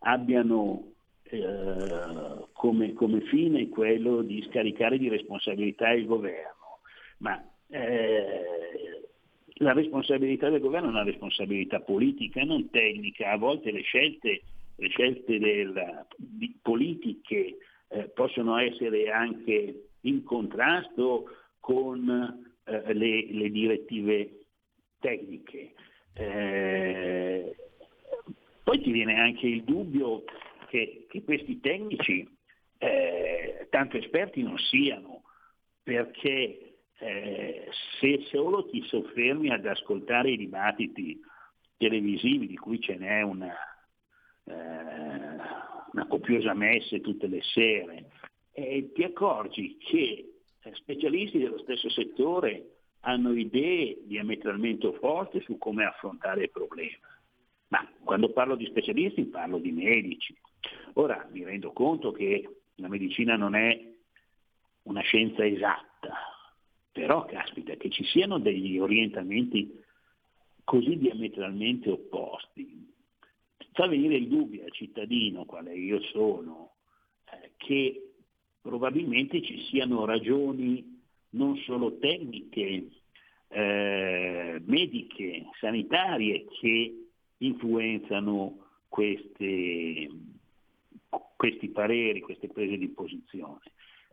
S22: abbiano eh, come, come, fine quello di scaricare di responsabilità il governo, ma eh, la responsabilità del governo è una responsabilità politica, non tecnica, a volte le scelte, le scelte del, di, politiche eh, possono essere anche in contrasto con eh, le, le direttive tecniche. Eh, poi ti viene anche il dubbio che, che questi tecnici eh, tanto esperti non siano, perché eh, se solo ti soffermi ad ascoltare i dibattiti televisivi di cui ce n'è una, eh, una copiosa messe tutte le sere, ti accorgi che eh, specialisti dello stesso settore hanno idee diametralmente opposte su come affrontare il problema. Ma quando parlo di specialisti parlo di medici. Ora mi rendo conto che la medicina non è una scienza esatta, però caspita che ci siano degli orientamenti così diametralmente opposti, fa venire il dubbio al cittadino, quale io sono, eh, che probabilmente ci siano ragioni non solo tecniche, eh, mediche, sanitarie che influenzano queste, questi pareri, queste prese di posizione.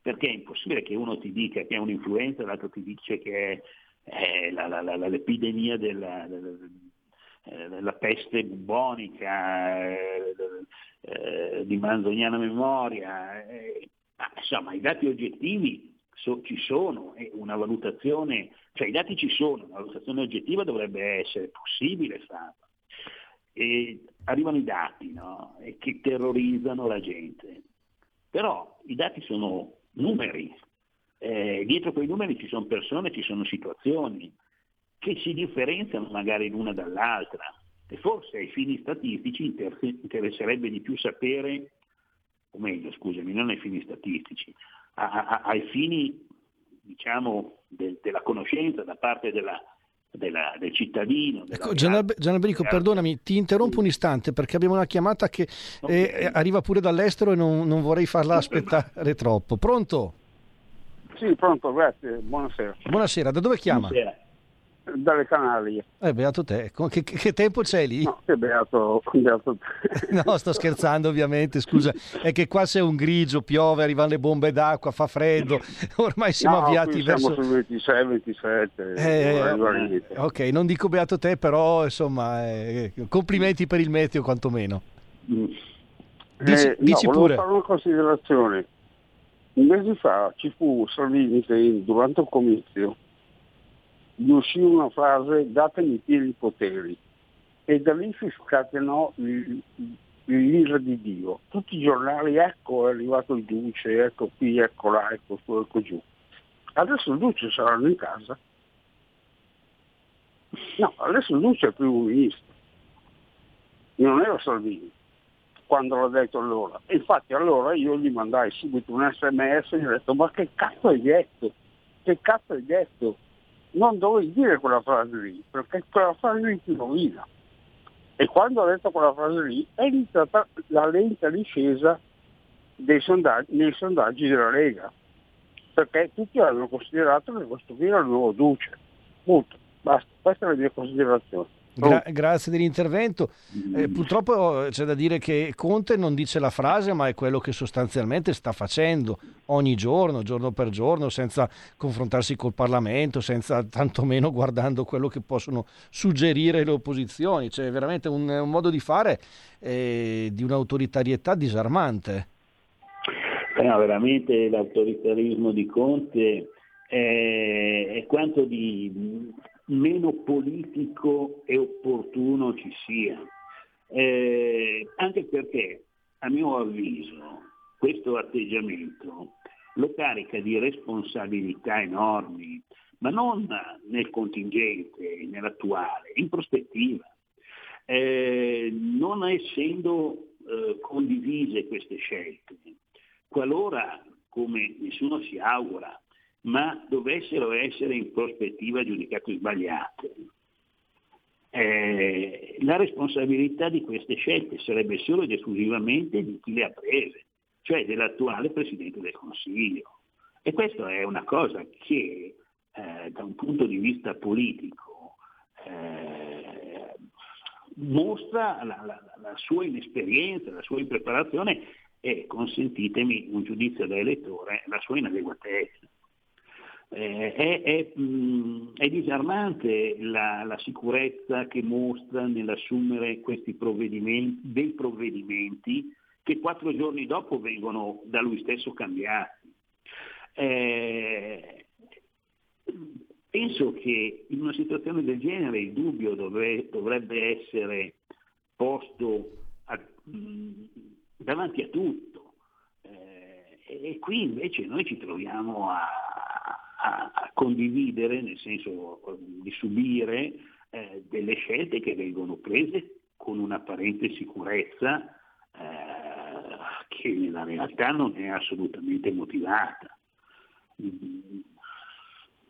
S22: Perché è impossibile che uno ti dica che è un'influenza l'altro ti dice che è, è la, la, la, l'epidemia della, della, della peste bubonica, eh, eh, di manzoniana memoria. Eh, insomma, i dati oggettivi so, ci sono e una valutazione, cioè i dati ci sono, una valutazione oggettiva dovrebbe essere possibile farla. E arrivano i dati no? che terrorizzano la gente. Però i dati sono numeri, eh, dietro quei numeri ci sono persone, ci sono situazioni che si differenziano magari l'una dall'altra e forse ai fini statistici inter- interesserebbe di più sapere, o meglio scusami, non ai fini statistici, a- a- ai fini diciamo de- della conoscenza da parte della, della, del cittadino.
S21: Ecco, Gianalberico, perdonami, ti interrompo un istante perché abbiamo una chiamata che okay. eh, arriva pure dall'estero e non, non vorrei farla aspettare troppo. Pronto?
S23: Sì, pronto, grazie, buonasera.
S21: Buonasera, da dove chiama?
S23: Buonasera. Dalle Canarie.
S21: Eh, beato te, che, che tempo c'è lì?
S23: No, che beato, beato te.
S21: no, sto scherzando ovviamente, scusa, è che qua c'è un grigio, piove, arrivano le bombe d'acqua, fa freddo, ormai siamo
S23: no,
S21: avviati
S23: siamo
S21: verso...
S23: sul 26, 27,
S21: eh, ok, non dico beato te, però insomma, eh, complimenti per il meteo quantomeno. Dici,
S23: eh,
S21: dici
S23: no,
S21: pure.
S23: fare una considerazione. Un mese fa ci fu Salvini che durante un comizio gli uscì una frase datemi pieni poteri e da lì si scatenò l'ira di Dio. Tutti i giornali, ecco è arrivato il Duce, ecco qui, ecco là, ecco su, ecco giù. Adesso il Duce saranno in casa. No, adesso il Duce è primo ministro. Non era Salvini quando l'ho detto allora. Infatti allora io gli mandai subito un sms e gli ho detto ma che cazzo hai detto? Che cazzo hai detto? Non dovevi dire quella frase lì, perché quella frase lì ti rovina. E quando ho detto quella frase lì è iniziata la lenta discesa sondaggi, nei sondaggi della Lega, perché tutti hanno considerato che questo qui era il nuovo Duce. Punto. Basta, questa è la mia considerazione.
S21: Gra- grazie dell'intervento. Eh, purtroppo c'è da dire che Conte non dice la frase, ma è quello che sostanzialmente sta facendo ogni giorno, giorno per giorno, senza confrontarsi col Parlamento, senza tantomeno guardando quello che possono suggerire le opposizioni. C'è veramente un, un modo di fare eh, di un'autoritarietà disarmante.
S22: Eh no, veramente l'autoritarismo di Conte è, è quanto di meno politico e opportuno ci sia. Eh, anche perché, a mio avviso, questo atteggiamento lo carica di responsabilità enormi, ma non nel contingente, nell'attuale, in prospettiva. Eh, non essendo eh, condivise queste scelte, qualora, come nessuno si augura, ma dovessero essere in prospettiva giudicate sbagliate. Eh, la responsabilità di queste scelte sarebbe solo ed esclusivamente di chi le ha prese, cioè dell'attuale Presidente del Consiglio. E questa è una cosa che eh, da un punto di vista politico eh, mostra la, la, la sua inesperienza, la sua impreparazione e, consentitemi un giudizio da elettore, la sua inadeguatezza. Eh, è, è, mh, è, disarmante la, la, sicurezza che mostra nell'assumere questi provvedimenti, dei provvedimenti che quattro giorni dopo vengono da lui stesso cambiati. Eh, penso che in una situazione del genere il dubbio dovre- dovrebbe essere posto a- mh, davanti a tutto. Eh, e qui invece noi ci troviamo a, a- a condividere, nel senso eh, di subire eh, delle scelte che vengono prese con un'apparente sicurezza eh, che nella realtà non è assolutamente motivata. Mm,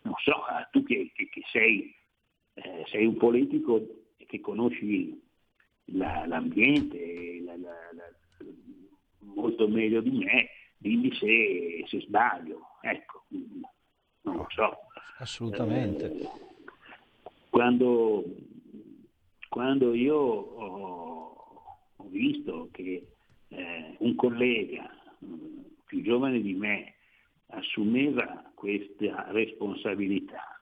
S22: Non so, eh, tu che, che- che sei, eh, sei un politico che conosci la- l'ambiente la- la- molto meglio di me, dimmi se, se sbaglio. Ecco, mm, non lo so.
S21: Assolutamente.
S22: Eh, quando, quando io ho, ho visto che eh, un collega mh, più giovane di me assumeva questa responsabilità,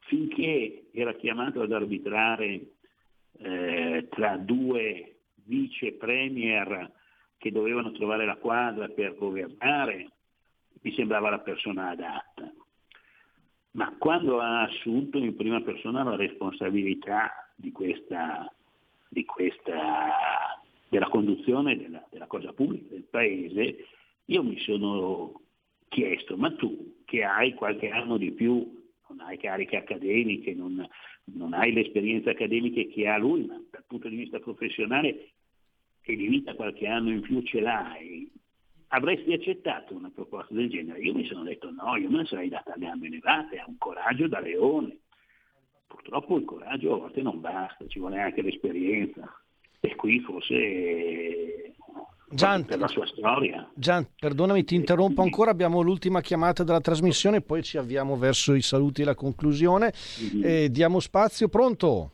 S22: finché era chiamato ad arbitrare eh, tra due vice premier che dovevano trovare la quadra per governare, mi sembrava la persona adatta ma quando ha assunto in prima persona la responsabilità di questa, di questa della conduzione della, della cosa pubblica del paese, io mi sono chiesto, ma tu che hai qualche anno di più, non hai cariche accademiche, non, non hai l'esperienza accademica che ha lui, ma dal punto di vista professionale e di vita qualche anno in più ce l'hai, avresti accettato una proposta del genere? Io mi sono detto no, io me ne sarei data a gambe levate, ha un coraggio da leone. Purtroppo il coraggio a volte non basta, ci vuole anche l'esperienza. E qui forse
S21: Gian,
S22: per la sua storia.
S21: Gian, perdonami, ti interrompo ancora. Abbiamo l'ultima chiamata della trasmissione, poi ci avviamo verso i saluti e la conclusione. Eh, diamo spazio, pronto?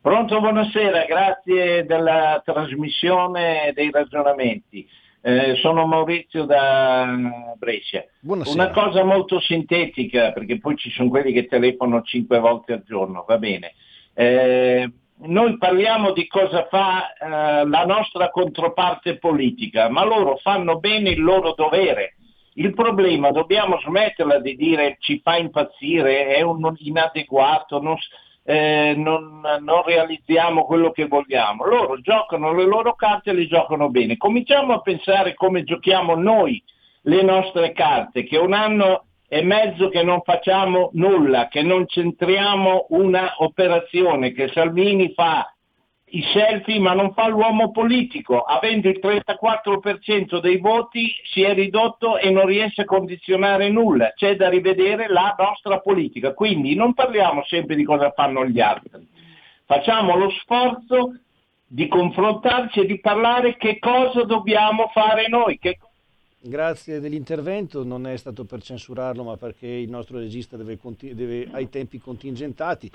S24: Pronto, buonasera, grazie della trasmissione e dei ragionamenti. Eh, sono Maurizio da Brescia.
S21: Buonasera.
S24: Una cosa molto sintetica, perché poi ci sono quelli che telefonano cinque volte al giorno, va bene. Eh, noi parliamo di cosa fa eh, la nostra controparte politica, ma loro fanno bene il loro dovere. Il problema, dobbiamo smetterla di dire ci fa impazzire, è un inadeguato, non, eh, non, non realizziamo quello che vogliamo. Loro giocano le loro carte e le giocano bene. Cominciamo a pensare come giochiamo noi le nostre carte, che un anno e mezzo che non facciamo nulla, che non centriamo una operazione, che Salvini fa i selfie ma non fa l'uomo politico, avendo il 34% dei voti si è ridotto e non riesce a condizionare nulla, c'è da rivedere la nostra politica, quindi non parliamo sempre di cosa fanno gli altri, facciamo lo sforzo di confrontarci e di parlare che cosa dobbiamo fare noi, che
S21: Grazie dell'intervento, non è stato per censurarlo, ma perché il nostro regista deve, deve- ha i tempi contingentati.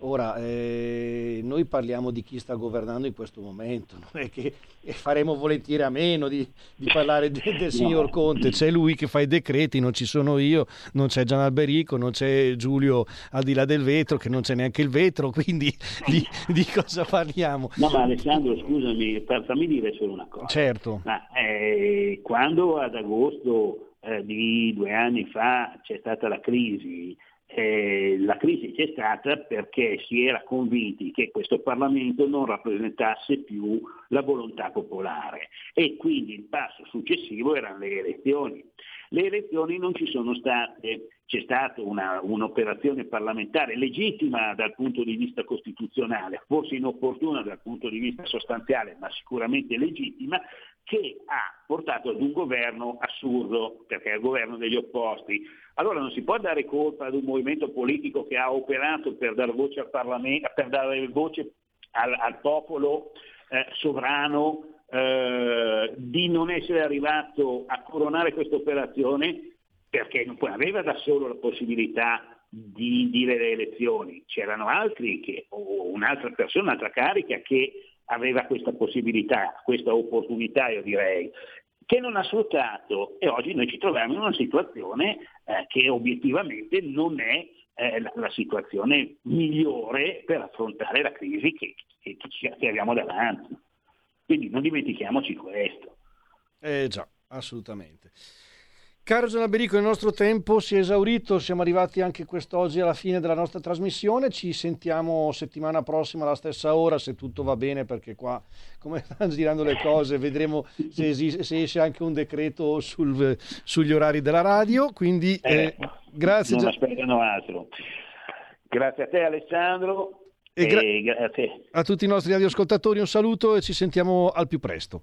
S21: Ora, eh, noi parliamo di chi sta governando in questo momento, non è che e faremo volentieri a meno di, di parlare de- del signor Conte, c'è lui che fa i decreti, non ci sono io, non c'è Gian Alberico, non c'è Giulio al di là del vetro, che non c'è neanche il vetro, quindi di, di cosa parliamo?
S22: No, ma Alessandro, scusami, per- fammi dire solo una cosa.
S21: Certo.
S22: Ma, eh, quando ad agosto eh, di due anni fa c'è stata la crisi, eh, la crisi c'è stata perché si era convinti che questo Parlamento non rappresentasse più la volontà popolare e quindi il passo successivo erano le elezioni. Le elezioni non ci sono state, c'è stata una- un'operazione parlamentare legittima dal punto di vista costituzionale, forse inopportuna dal punto di vista sostanziale, ma sicuramente legittima, che ha portato ad un governo assurdo, perché è il governo degli opposti. Allora non si può dare colpa ad un movimento politico che ha operato per dare voce al per dare voce al, al popolo eh, sovrano eh, di non essere arrivato a coronare questa operazione perché non aveva da solo la possibilità di dire le elezioni, c'erano altri che, o un'altra persona, un'altra carica che aveva questa possibilità, questa opportunità io direi, che non ha sfruttato e oggi noi ci troviamo in una situazione eh, che obiettivamente non è eh, la, la situazione migliore per affrontare la crisi che, che- che abbiamo davanti. Quindi non dimentichiamoci questo.
S21: Eh già, assolutamente. Caro Gian Alberico, il nostro tempo si è esaurito, siamo arrivati anche quest'oggi alla fine della nostra trasmissione, ci sentiamo settimana prossima alla stessa ora se tutto va bene perché qua come stanno girando le cose vedremo se, esiste, se esce anche un decreto sul, sugli orari della radio, quindi eh, eh, grazie.
S22: Non aspettano altro. Grazie a te Alessandro
S21: e, gra-
S22: e grazie
S21: a tutti i nostri radioascoltatori un saluto e ci sentiamo al più presto.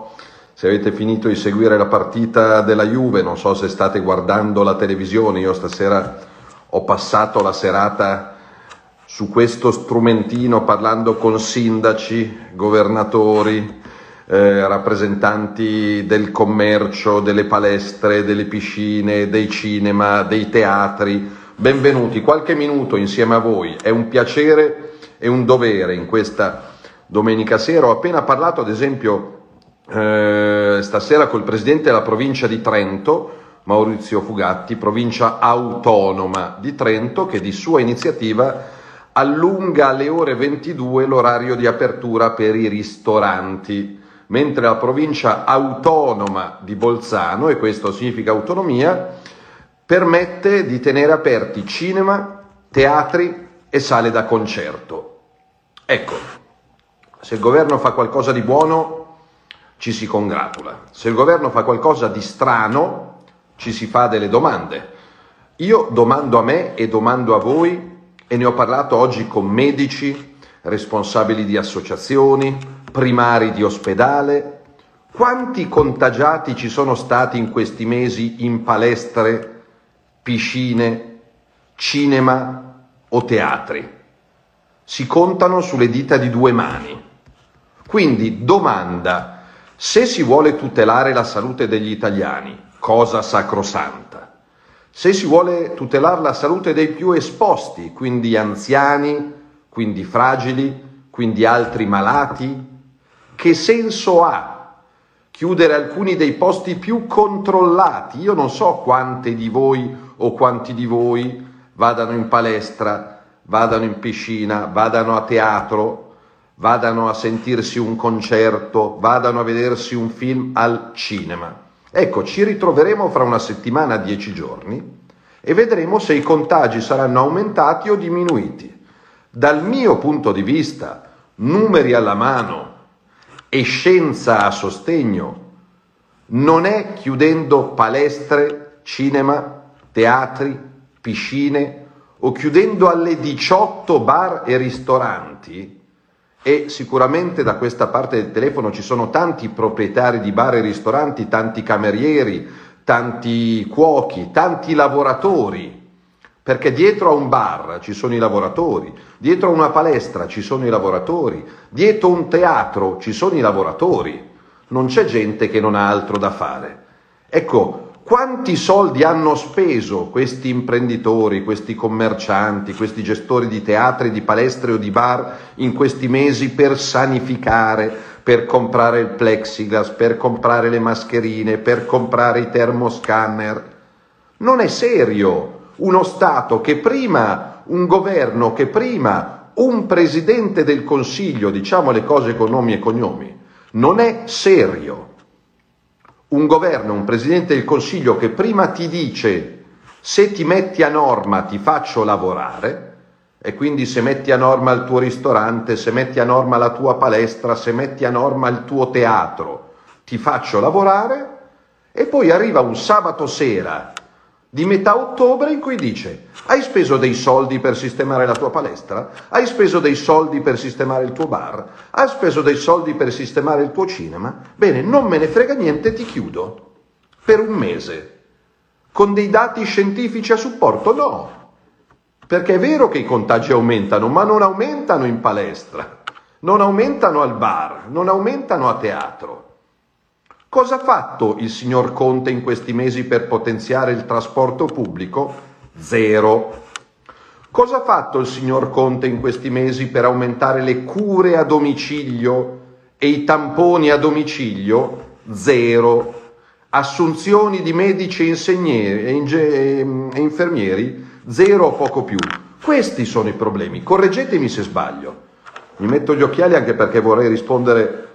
S25: se avete finito di seguire la partita della Juve, non so se state guardando la televisione, io stasera ho passato la serata su questo strumentino parlando con sindaci, governatori, eh, rappresentanti del commercio, delle palestre, delle piscine, dei cinema, dei teatri. Benvenuti, qualche minuto insieme a voi, è un piacere e un dovere in questa domenica sera. Ho appena parlato ad esempio eh, stasera col presidente della provincia di Trento, Maurizio Fugatti, provincia autonoma di Trento, che di sua iniziativa allunga alle ore 22 l'orario di apertura per i ristoranti, mentre la provincia autonoma di Bolzano, e questo significa autonomia, permette di tenere aperti cinema, teatri e sale da concerto. Ecco, se il governo fa qualcosa di buono, ci si congratula. Se il governo fa qualcosa di strano, ci si fa delle domande. Io domando a me e domando a voi, e ne ho parlato oggi con medici, responsabili di associazioni, primari di ospedale, quanti contagiati ci sono stati in questi mesi in palestre, piscine, cinema o teatri? Si contano sulle dita di due mani. Quindi domanda, se si vuole tutelare la salute degli italiani, cosa sacrosanta, se si vuole tutelare la salute dei più esposti, quindi anziani, quindi fragili, quindi altri malati, che senso ha chiudere alcuni dei posti più controllati? Io non so quante di voi o quanti di voi vadano in palestra, vadano in piscina, vadano a teatro, vadano a sentirsi un concerto, vadano a vedersi un film al cinema. Ecco, ci ritroveremo fra una settimana, dieci giorni, e vedremo se i contagi saranno aumentati o diminuiti. Dal mio punto di vista, numeri alla mano e scienza a sostegno, non è chiudendo palestre, cinema, teatri, piscine o chiudendo alle 18 bar e ristoranti e sicuramente da questa parte del telefono ci sono tanti proprietari di bar e ristoranti, tanti camerieri, tanti cuochi, tanti lavoratori, perché dietro a un bar ci sono i lavoratori, dietro a una palestra ci sono i lavoratori, dietro a un teatro ci sono i lavoratori, non c'è gente che non ha altro da fare. Ecco, quanti soldi hanno speso questi imprenditori, questi commercianti, questi gestori di teatri, di palestre o di bar in questi mesi per sanificare, per comprare il plexiglas, per comprare le mascherine, per comprare i termoscanner? Non è serio uno Stato che prima, un governo che prima, un presidente del Consiglio, diciamo le cose con nomi e cognomi, non è serio un governo, un presidente del Consiglio che prima ti dice se ti metti a norma ti faccio lavorare, e quindi se metti a norma il tuo ristorante, se metti a norma la tua palestra, se metti a norma il tuo teatro, ti faccio lavorare, e poi arriva un sabato sera di metà ottobre in cui dice hai speso dei soldi per sistemare la tua palestra? Hai speso dei soldi per sistemare il tuo bar? Hai speso dei soldi per sistemare il tuo cinema? Bene, non me ne frega niente, ti chiudo. Per un mese. Con dei dati scientifici a supporto? No. Perché è vero che i contagi aumentano, ma non aumentano in palestra, non aumentano al bar, non aumentano a teatro. Cosa ha fatto il signor Conte in questi mesi per potenziare il trasporto pubblico? Zero. Cosa ha fatto il signor Conte in questi mesi per aumentare le cure a domicilio e i tamponi a domicilio? Zero. Assunzioni di medici e, e infermieri? Zero o poco più. Questi sono i problemi. Correggetemi se sbaglio. Mi metto gli occhiali anche perché vorrei rispondere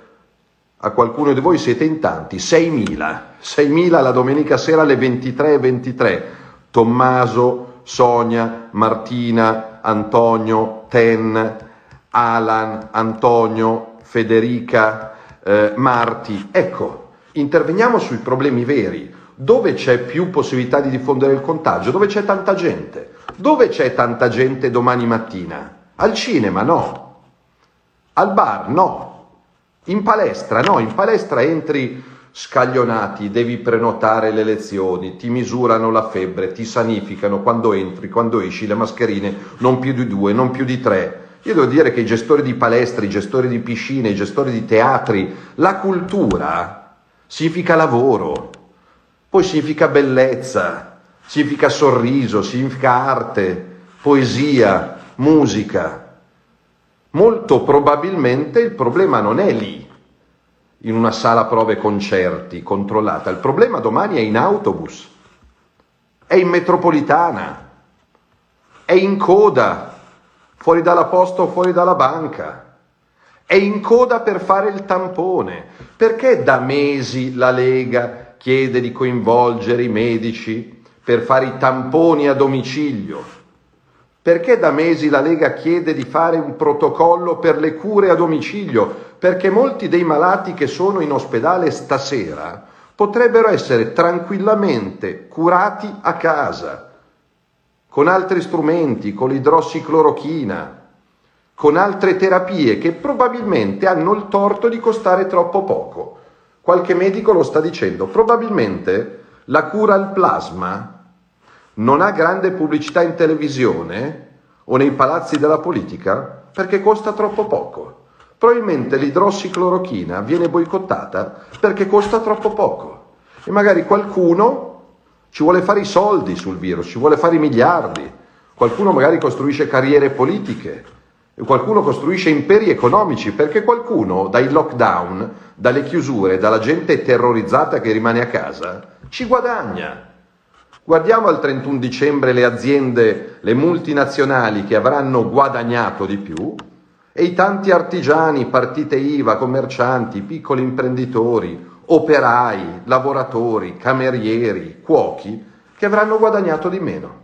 S25: a qualcuno di voi siete in tanti, 6.000, 6.000 la domenica sera alle 23.23, 23. Tommaso, Sonia, Martina, Antonio, Ten, Alan, Antonio, Federica, eh, Marti. Ecco, interveniamo sui problemi veri. Dove c'è più possibilità di diffondere il contagio? Dove c'è tanta gente? Dove c'è tanta gente domani mattina? Al cinema no. Al bar no. In palestra, no, in palestra entri scaglionati, devi prenotare le lezioni, ti misurano la febbre, ti sanificano quando entri, quando esci, le mascherine, non più di due, non più di tre. Io devo dire che i gestori di palestre, i gestori di piscine, i gestori di teatri, la cultura significa lavoro, poi significa bellezza, significa sorriso, significa arte, poesia, musica. Molto probabilmente il problema non è lì, in una sala prove concerti controllata, il problema domani è in autobus, è in metropolitana, è in coda, fuori dalla posta o fuori dalla banca, è in coda per fare il tampone. Perché da mesi la Lega chiede di coinvolgere i medici per fare i tamponi a domicilio? Perché da mesi la Lega chiede di fare un protocollo per le cure a domicilio? Perché molti dei malati che sono in ospedale stasera potrebbero essere tranquillamente curati a casa, con altri strumenti, con l'idrossiclorochina, con altre terapie che probabilmente hanno il torto di costare troppo poco. Qualche medico lo sta dicendo, probabilmente la cura al plasma non ha grande pubblicità in televisione o nei palazzi della politica perché costa troppo poco. Probabilmente l'idrossiclorochina viene boicottata perché costa troppo poco e magari qualcuno ci vuole fare i soldi sul virus, ci vuole fare i miliardi, qualcuno magari costruisce carriere politiche, qualcuno costruisce imperi economici perché qualcuno dai lockdown, dalle chiusure, dalla gente terrorizzata che rimane a casa, ci guadagna. Guardiamo al 31 dicembre le aziende, le multinazionali che avranno guadagnato di più e i tanti artigiani, partite IVA, commercianti, piccoli imprenditori, operai, lavoratori, camerieri, cuochi che avranno guadagnato di meno.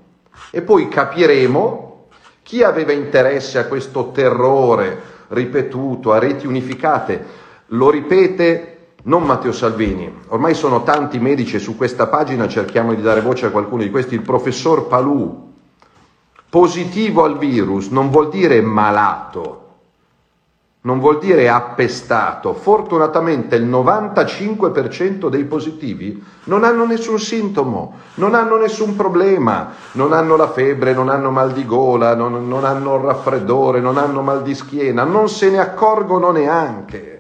S25: E poi capiremo chi aveva interesse a questo terrore ripetuto, a reti unificate. Lo ripete non Matteo Salvini, ormai sono tanti medici e su questa pagina cerchiamo di dare voce a qualcuno di questi, il professor Palù, positivo al virus non vuol dire malato, non vuol dire appestato, fortunatamente il 95% dei positivi non hanno nessun sintomo, non hanno nessun problema, non hanno la febbre, non hanno mal di gola, non, non hanno raffreddore, non hanno mal di schiena, non se ne accorgono neanche.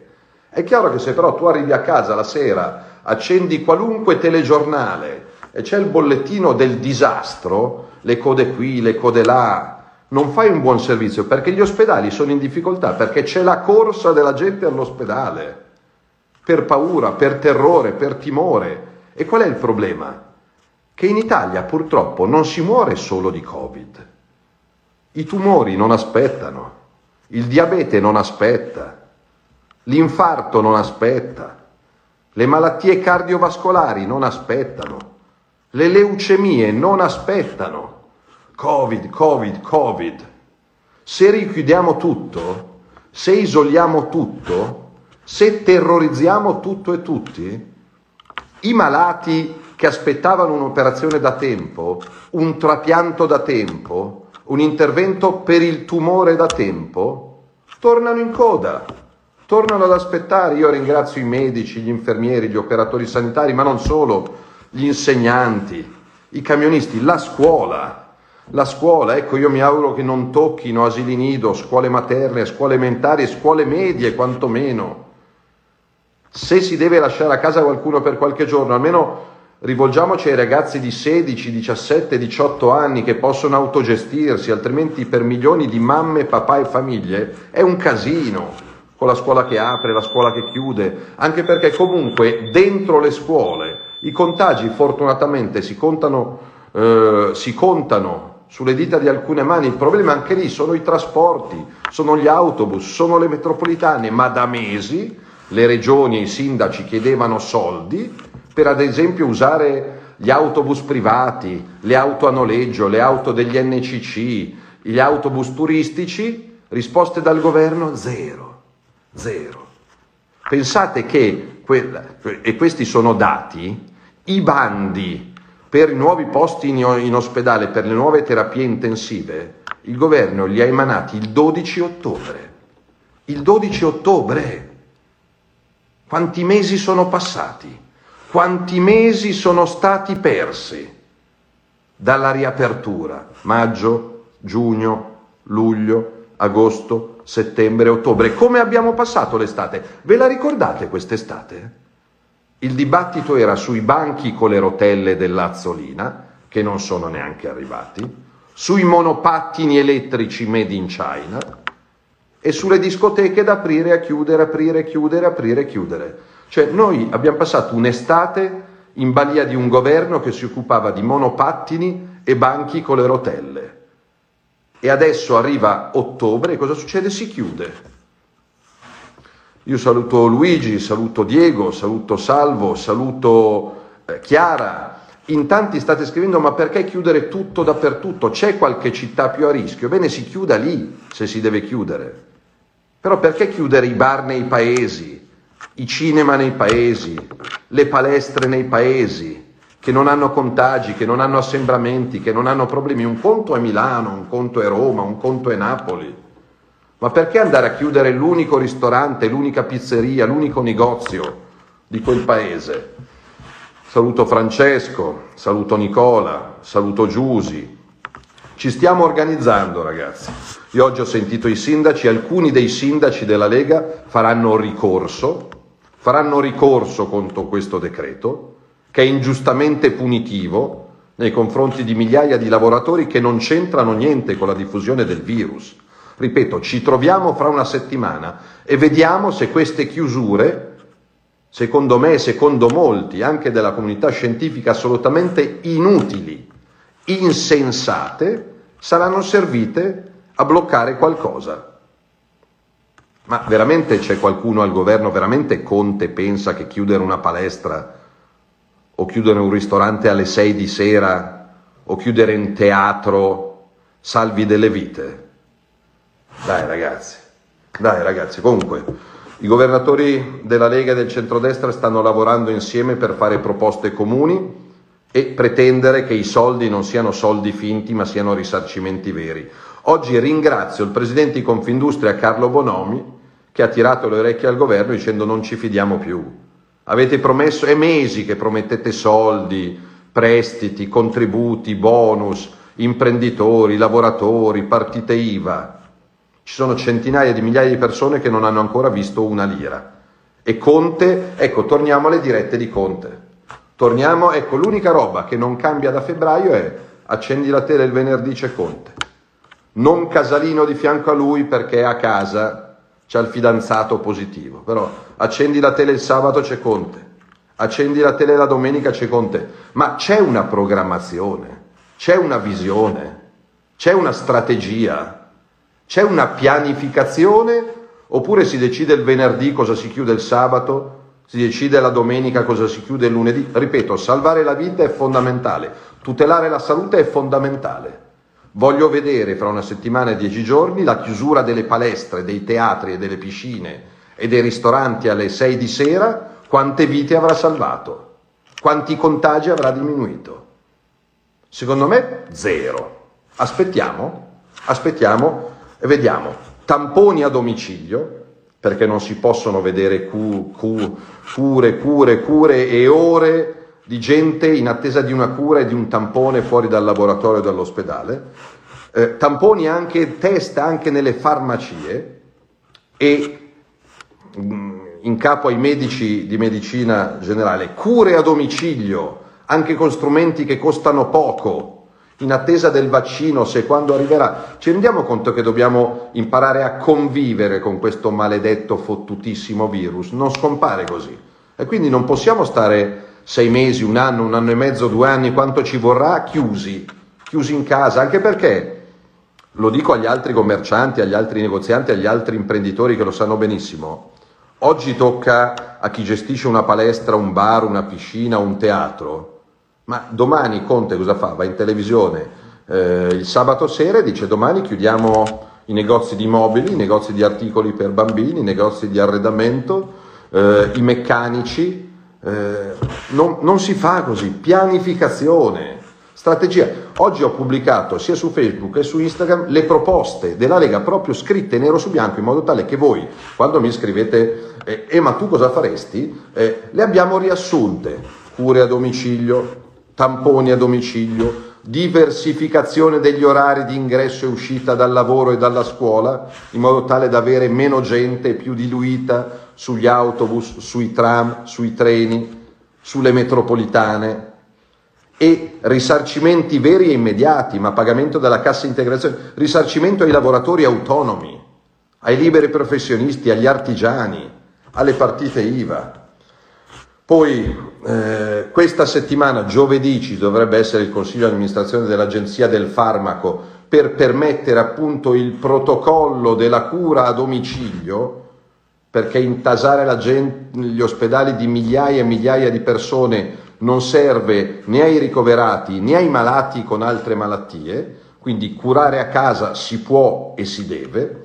S25: È chiaro che se però tu arrivi a casa la sera, accendi qualunque telegiornale e c'è il bollettino del disastro, le code qui, le code là, non fai un buon servizio perché gli ospedali sono in difficoltà, perché c'è la corsa della gente all'ospedale, per paura, per terrore, per timore. E qual è il problema? Che in Italia purtroppo non si muore solo di Covid. I tumori non aspettano, il diabete non aspetta, L'infarto non aspetta, le malattie cardiovascolari non aspettano, le leucemie non aspettano. Covid, Covid, Covid. Se richiudiamo tutto, se isoliamo tutto, se terrorizziamo tutto e tutti, I malati che aspettavano un'operazione da tempo, un trapianto da tempo, un intervento per il tumore da tempo, tornano in coda, tornano ad aspettare. Io ringrazio i medici, gli infermieri, gli operatori sanitari, ma non solo, gli insegnanti, i camionisti, la scuola. La scuola, ecco, io mi auguro che non tocchino asili nido, scuole materne, scuole elementari, scuole medie quantomeno. Se si deve lasciare a casa qualcuno per qualche giorno, almeno rivolgiamoci ai ragazzi di 16, 17, 18 anni che possono autogestirsi, altrimenti per milioni di mamme, papà e famiglie è un casino con la scuola che apre, la scuola che chiude, anche perché comunque dentro le scuole i contagi fortunatamente si contano, eh, si contano sulle dita di alcune mani, il problema anche lì sono i trasporti, sono gli autobus, sono le metropolitane, ma da mesi le regioni e i sindaci chiedevano soldi per ad esempio usare gli autobus privati, le auto a noleggio, le auto degli NCC, gli autobus turistici, risposte dal governo? Zero, zero. Pensate che, e questi sono dati, i bandi per i nuovi posti in, ospedale, per le nuove terapie intensive, il governo li ha emanati il 12 ottobre. Il 12 ottobre. Quanti mesi sono passati? Quanti mesi sono stati persi dalla riapertura? Maggio, giugno, luglio, agosto, settembre, ottobre. Come abbiamo passato l'estate? Ve la ricordate quest'estate? Il dibattito era sui banchi con le rotelle dell'Azzolina, che non sono neanche arrivati, sui monopattini elettrici made in China e sulle discoteche da aprire a chiudere, aprire chiudere, aprire chiudere. Cioè noi abbiamo passato un'estate in balia di un governo che si occupava di monopattini e banchi con le rotelle. E adesso arriva ottobre e cosa succede? Si chiude. Io saluto Luigi, saluto Diego, saluto Salvo, saluto eh, Chiara. In tanti state scrivendo ma perché chiudere tutto dappertutto? C'è qualche città più a rischio? Bene, si chiuda lì se si deve chiudere. Però perché chiudere i bar nei paesi? i cinema nei paesi, le palestre nei paesi, che non hanno contagi, che non hanno assembramenti, che non hanno problemi. Un conto è Milano, un conto è Roma, un conto è Napoli. Ma perché andare a chiudere l'unico ristorante, l'unica pizzeria, l'unico negozio di quel paese? Saluto Francesco, saluto Nicola, saluto Giusi. Ci stiamo organizzando ragazzi. Io oggi ho sentito i sindaci, alcuni dei sindaci della Lega faranno ricorso faranno ricorso contro questo decreto, che è ingiustamente punitivo nei confronti di migliaia di lavoratori che non c'entrano niente con la diffusione del virus. Ripeto, ci troviamo fra una settimana e vediamo se queste chiusure, secondo me e secondo molti, anche della comunità scientifica, assolutamente inutili, insensate, saranno servite a bloccare qualcosa. Ma veramente c'è qualcuno al governo, veramente Conte pensa che chiudere una palestra o chiudere un ristorante alle 6 di sera o chiudere un teatro salvi delle vite? Dai ragazzi, dai ragazzi, comunque i governatori della Lega e del centrodestra stanno lavorando insieme per fare proposte comuni e pretendere che i soldi non siano soldi finti ma siano risarcimenti veri. Oggi ringrazio il presidente di Confindustria Carlo Bonomi che ha tirato le orecchie al governo dicendo non ci fidiamo più. Avete promesso, è mesi che promettete soldi, prestiti, contributi, bonus, imprenditori, lavoratori, partite IVA. Ci sono centinaia di migliaia di persone che non hanno ancora visto una lira. E Conte, ecco, torniamo alle dirette di Conte. Torniamo, ecco, l'unica roba che non cambia da febbraio è accendi la tele il venerdì c'è Conte non Casalino di fianco a lui perché a casa c'è il fidanzato positivo, però accendi la tele il sabato c'è Conte, accendi la tele la domenica c'è Conte, ma c'è una programmazione, c'è una visione, c'è una strategia, c'è una pianificazione oppure si decide il venerdì cosa si chiude il sabato, si decide la domenica cosa si chiude il lunedì. Ripeto, salvare la vita è fondamentale, tutelare la salute è fondamentale. Voglio vedere fra una settimana e dieci giorni la chiusura delle palestre, dei teatri e delle piscine e dei ristoranti alle sei di sera, quante vite avrà salvato. Quanti contagi avrà diminuito? Secondo me zero. Aspettiamo, aspettiamo e vediamo. Tamponi a domicilio, perché non si possono vedere cu, cu, cure, cure, cure e ore di gente in attesa di una cura e di un tampone fuori dal laboratorio e dall'ospedale, eh, tamponi anche, test anche nelle farmacie e mh, mm, in capo ai medici di medicina generale, cure a domicilio, anche con strumenti che costano poco, in attesa del vaccino, se quando arriverà, ci rendiamo conto che dobbiamo imparare a convivere con questo maledetto fottutissimo virus, non scompare così. E quindi non possiamo stare sei mesi, un anno, un anno e mezzo, due anni, quanto ci vorrà, chiusi, chiusi in casa, anche perché, lo dico agli altri commercianti, agli altri negozianti, agli altri imprenditori che lo sanno benissimo, oggi tocca a chi gestisce una palestra, un bar, una piscina, un teatro, ma domani Conte cosa fa? Va in televisione eh, il sabato sera e dice domani chiudiamo i negozi di mobili, i negozi di articoli per bambini, i negozi di arredamento, eh, i meccanici, eh, non, non si fa così, pianificazione, strategia. Oggi ho pubblicato sia su Facebook che su Instagram le proposte della Lega proprio scritte nero su bianco in modo tale che voi, quando mi scrivete, eh, eh ma tu cosa faresti? Eh, le abbiamo riassunte. Cure a domicilio, tamponi a domicilio, diversificazione degli orari di ingresso e uscita dal lavoro e dalla scuola, in modo tale da avere meno gente più diluita sugli autobus, sui tram, sui treni, sulle metropolitane e risarcimenti veri e immediati, ma pagamento della cassa integrazione, risarcimento ai lavoratori autonomi, ai liberi professionisti, agli artigiani, alle partite IVA. Poi eh, questa settimana, giovedì, ci dovrebbe essere il Consiglio di amministrazione dell'Agenzia del Farmaco per permettere appunto il protocollo della cura a domicilio perché intasare gente, gli ospedali di migliaia e migliaia di persone non serve né ai ricoverati né ai malati con altre malattie, quindi curare a casa si può e si deve.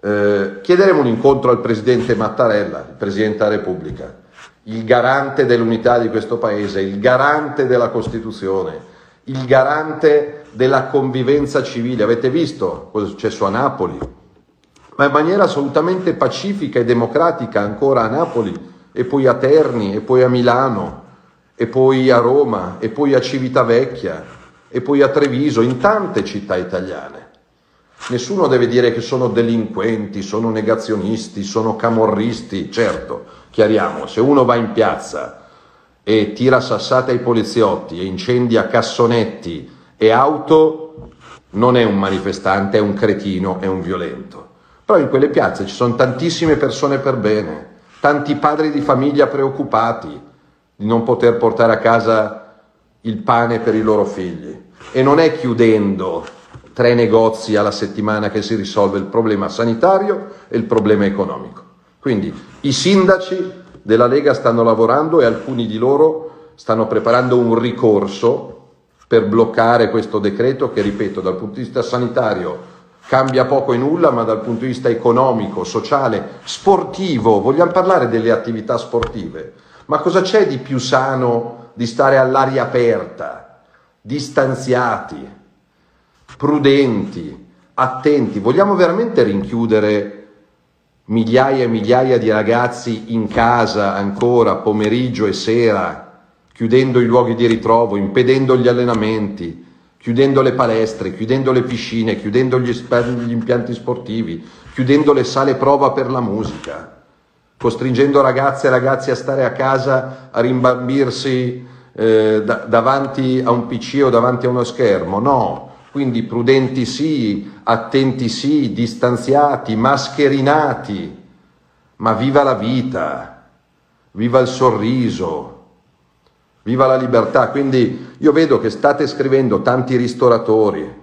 S25: Eh, chiederemo un incontro al Presidente Mattarella, il Presidente della Repubblica, il garante dell'unità di questo Paese, il garante della Costituzione, il garante della convivenza civile. Avete visto cosa è successo a Napoli? Ma in maniera assolutamente pacifica e democratica ancora a Napoli e poi a Terni e poi a Milano e poi a Roma e poi a Civitavecchia e poi a Treviso, in tante città italiane. Nessuno deve dire che sono delinquenti, sono negazionisti, sono camorristi, certo, chiariamo, se uno va in piazza e tira sassate ai poliziotti e incendia cassonetti e auto, non è un manifestante, è un cretino, è un violento. Però in quelle piazze ci sono tantissime persone per bene, tanti padri di famiglia preoccupati di non poter portare a casa il pane per i loro figli. E non è chiudendo tre negozi alla settimana che si risolve il problema sanitario e il problema economico. Quindi i sindaci della Lega stanno lavorando e alcuni di loro stanno preparando un ricorso per bloccare questo decreto che, ripeto, dal punto di vista sanitario cambia poco e nulla, ma dal punto di vista economico, sociale, sportivo, vogliamo parlare delle attività sportive. Ma cosa c'è di più sano di stare all'aria aperta, distanziati, prudenti, attenti? Vogliamo veramente rinchiudere migliaia e migliaia di ragazzi in casa ancora pomeriggio e sera, chiudendo i luoghi di ritrovo, impedendo gli allenamenti? Chiudendo le palestre, chiudendo le piscine, chiudendo gli, gli impianti sportivi, chiudendo le sale prova per la musica, costringendo ragazze e ragazzi a stare a casa a rimbambirsi eh, da, davanti a un PC o davanti a uno schermo. No, quindi prudenti sì, attenti sì, distanziati, mascherinati, ma viva la vita, viva il sorriso, Viva la libertà! Quindi io vedo che state scrivendo tanti ristoratori,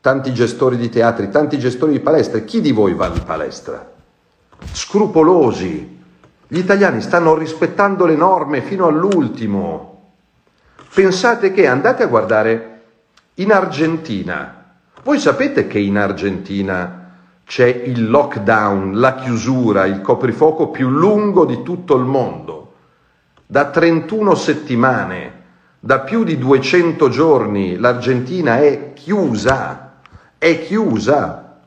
S25: tanti gestori di teatri, tanti gestori di palestre. Chi di voi va in palestra? Scrupolosi. Gli italiani stanno rispettando le norme fino all'ultimo. Pensate che andate a guardare in Argentina. Voi sapete che in Argentina c'è il lockdown, la chiusura, il coprifuoco più lungo di tutto il mondo Da 31 settimane, da più di 200 giorni, l'Argentina è chiusa, è chiusa.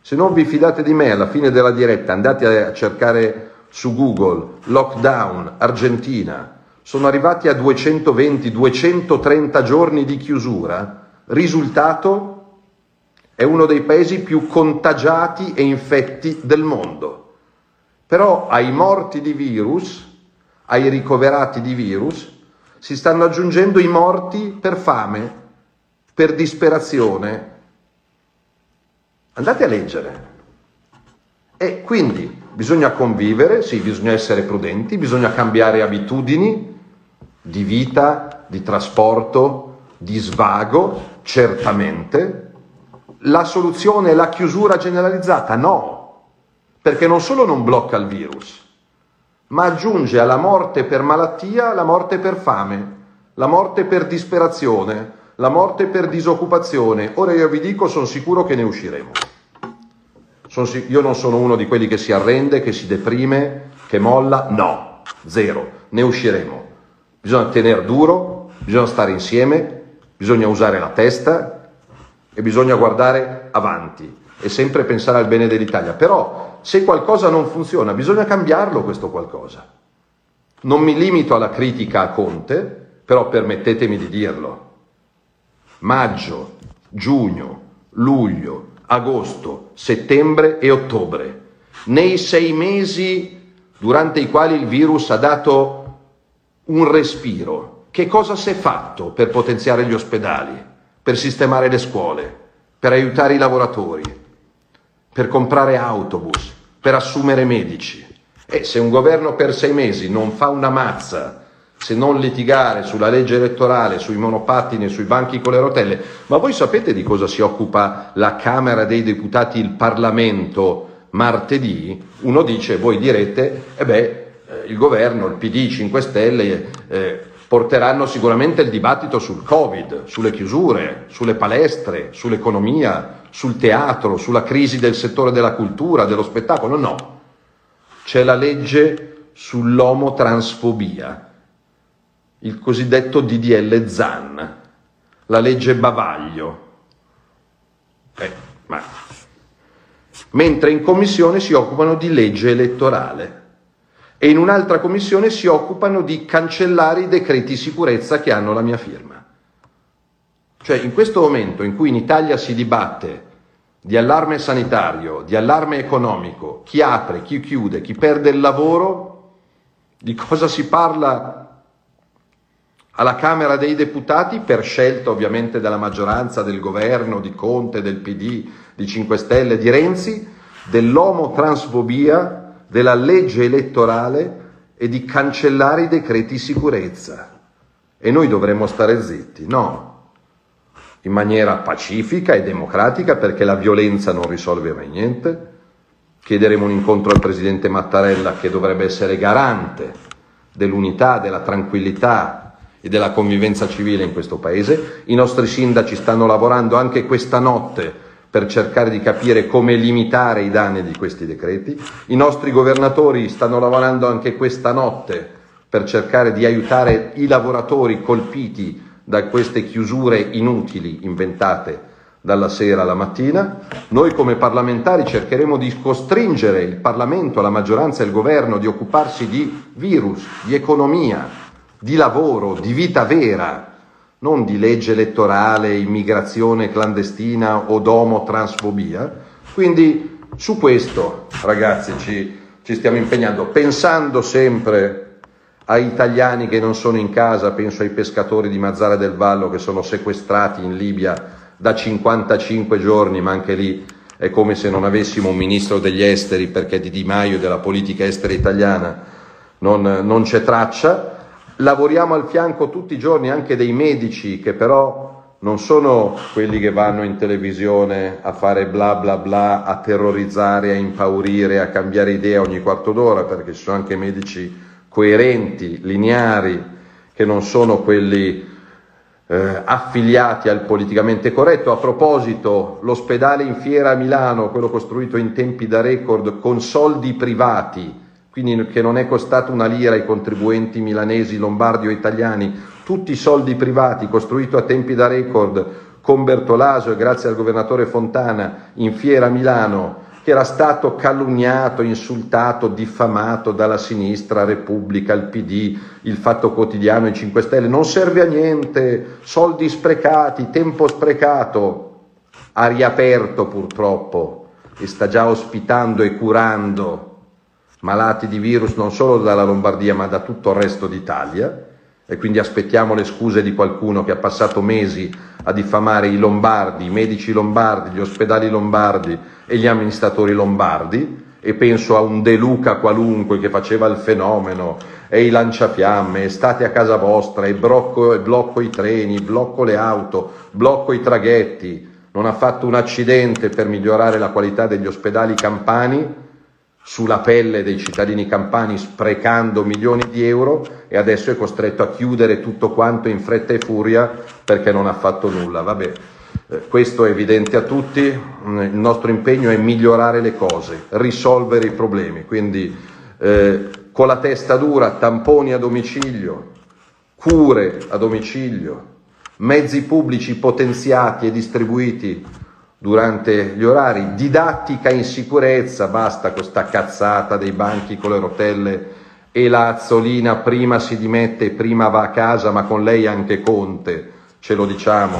S25: Se non vi fidate di me, alla fine della diretta andate a cercare su Google lockdown Argentina. Sono arrivati a 220-230 giorni di chiusura. Risultato? È uno dei paesi più contagiati e infetti del mondo. Però ai morti di virus, ai ricoverati di virus, si stanno aggiungendo i morti per fame, per disperazione. Andate a leggere. E quindi bisogna convivere, sì, bisogna essere prudenti, bisogna cambiare abitudini di vita, di trasporto, di svago, certamente. La soluzione è la chiusura generalizzata? No, perché non solo non blocca il virus, ma aggiunge alla morte per malattia la morte per fame, la morte per disperazione, la morte per disoccupazione. Ora io vi dico, sono sicuro che ne usciremo. io non sono uno di quelli che si arrende, che si deprime, che molla, no, zero, ne usciremo. Bisogna tenere duro, bisogna stare insieme, bisogna usare la testa e bisogna guardare avanti e sempre pensare al bene dell'Italia. Però se qualcosa non funziona, bisogna cambiarlo questo qualcosa. Non mi limito alla critica a Conte, però permettetemi di dirlo. Maggio, giugno, luglio, agosto, settembre e ottobre. Nei sei mesi durante i quali il virus ha dato un respiro, che cosa si è fatto per potenziare gli ospedali, per sistemare le scuole, per aiutare i lavoratori, per comprare autobus, per assumere medici. E se un governo per sei mesi non fa una mazza se non litigare sulla legge elettorale, sui monopattini sui banchi con le rotelle, ma voi sapete di cosa si occupa la Camera dei Deputati, il Parlamento, martedì? Uno dice, voi direte, e eh beh, eh, il governo, il PD, 5 Stelle eh, porteranno sicuramente il dibattito sul Covid, sulle chiusure, sulle palestre, sull'economia, sul teatro, sulla crisi del settore della cultura, dello spettacolo, no. C'è la legge sull'omotransfobia, il cosiddetto DDL ZAN, la legge Bavaglio. Eh, ma... Mentre in commissione si occupano di legge elettorale e in un'altra commissione si occupano di cancellare i decreti sicurezza che hanno la mia firma. Cioè in questo momento in cui in Italia si dibatte di allarme sanitario, di allarme economico, chi apre, chi chiude, chi perde il lavoro, di cosa si parla alla Camera dei Deputati per scelta ovviamente della maggioranza del governo, di Conte, del PD, di 5 Stelle, di Renzi, dell'omotransfobia, della legge elettorale e di cancellare i decreti sicurezza. E noi dovremmo stare zitti? No, in maniera pacifica e democratica perché la violenza non risolve mai niente. Chiederemo un incontro al Presidente Mattarella che dovrebbe essere garante dell'unità, della tranquillità e della convivenza civile in questo Paese. I nostri sindaci stanno lavorando anche questa notte per cercare di capire come limitare i danni di questi decreti. I nostri governatori stanno lavorando anche questa notte per cercare di aiutare i lavoratori colpiti da queste chiusure inutili inventate dalla sera alla mattina. Noi come parlamentari cercheremo di costringere il Parlamento, la maggioranza e il governo di occuparsi di virus, di economia, di lavoro, di vita vera, non di legge elettorale, immigrazione clandestina o domo-transfobia. Quindi su questo, ragazzi, ci, ci stiamo impegnando, pensando sempre ai italiani che non sono in casa, penso ai pescatori di Mazzara del Vallo che sono sequestrati in Libia da 55 giorni, ma anche lì è come se non avessimo un ministro degli esteri perché di Di Maio e della politica estera italiana non, non c'è traccia. Lavoriamo al fianco tutti i giorni anche dei medici che però non sono quelli che vanno in televisione a fare bla bla bla, a terrorizzare, a impaurire, a cambiare idea ogni quarto d'ora, perché ci sono anche medici coerenti, lineari, che non sono quelli eh, affiliati al politicamente corretto. A proposito, l'ospedale in fiera a Milano, quello costruito in tempi da record con soldi privati, quindi che non è costato una lira ai contribuenti milanesi, lombardi o italiani, tutti soldi privati, costruito a tempi da record con Bertolaso e grazie al governatore Fontana in fiera a Milano, che era stato calunniato, insultato, diffamato dalla sinistra, Repubblica, il PD, il Fatto Quotidiano, i 5 Stelle, non serve a niente, soldi sprecati, tempo sprecato, ha riaperto purtroppo e sta già ospitando e curando malati di virus non solo dalla Lombardia ma da tutto il resto d'Italia e quindi aspettiamo le scuse di qualcuno che ha passato mesi a diffamare i lombardi, i medici lombardi, gli ospedali lombardi e gli amministratori lombardi. E penso a un De Luca qualunque che faceva il fenomeno e i lanciafiamme, e state a casa vostra e blocco, e blocco i treni, blocco le auto, blocco i traghetti, non ha fatto un accidente per migliorare la qualità degli ospedali campani sulla pelle dei cittadini campani sprecando milioni di euro e adesso è costretto a chiudere tutto quanto in fretta e furia perché non ha fatto nulla. Vabbè, eh, questo è evidente a tutti, mm, il nostro impegno è migliorare le cose, risolvere i problemi, quindi eh, con la testa dura, tamponi a domicilio, cure a domicilio, mezzi pubblici potenziati e distribuiti durante gli orari, didattica in sicurezza, basta questa cazzata dei banchi con le rotelle e la Azzolina prima si dimette e prima va a casa, ma con lei anche Conte, ce lo diciamo,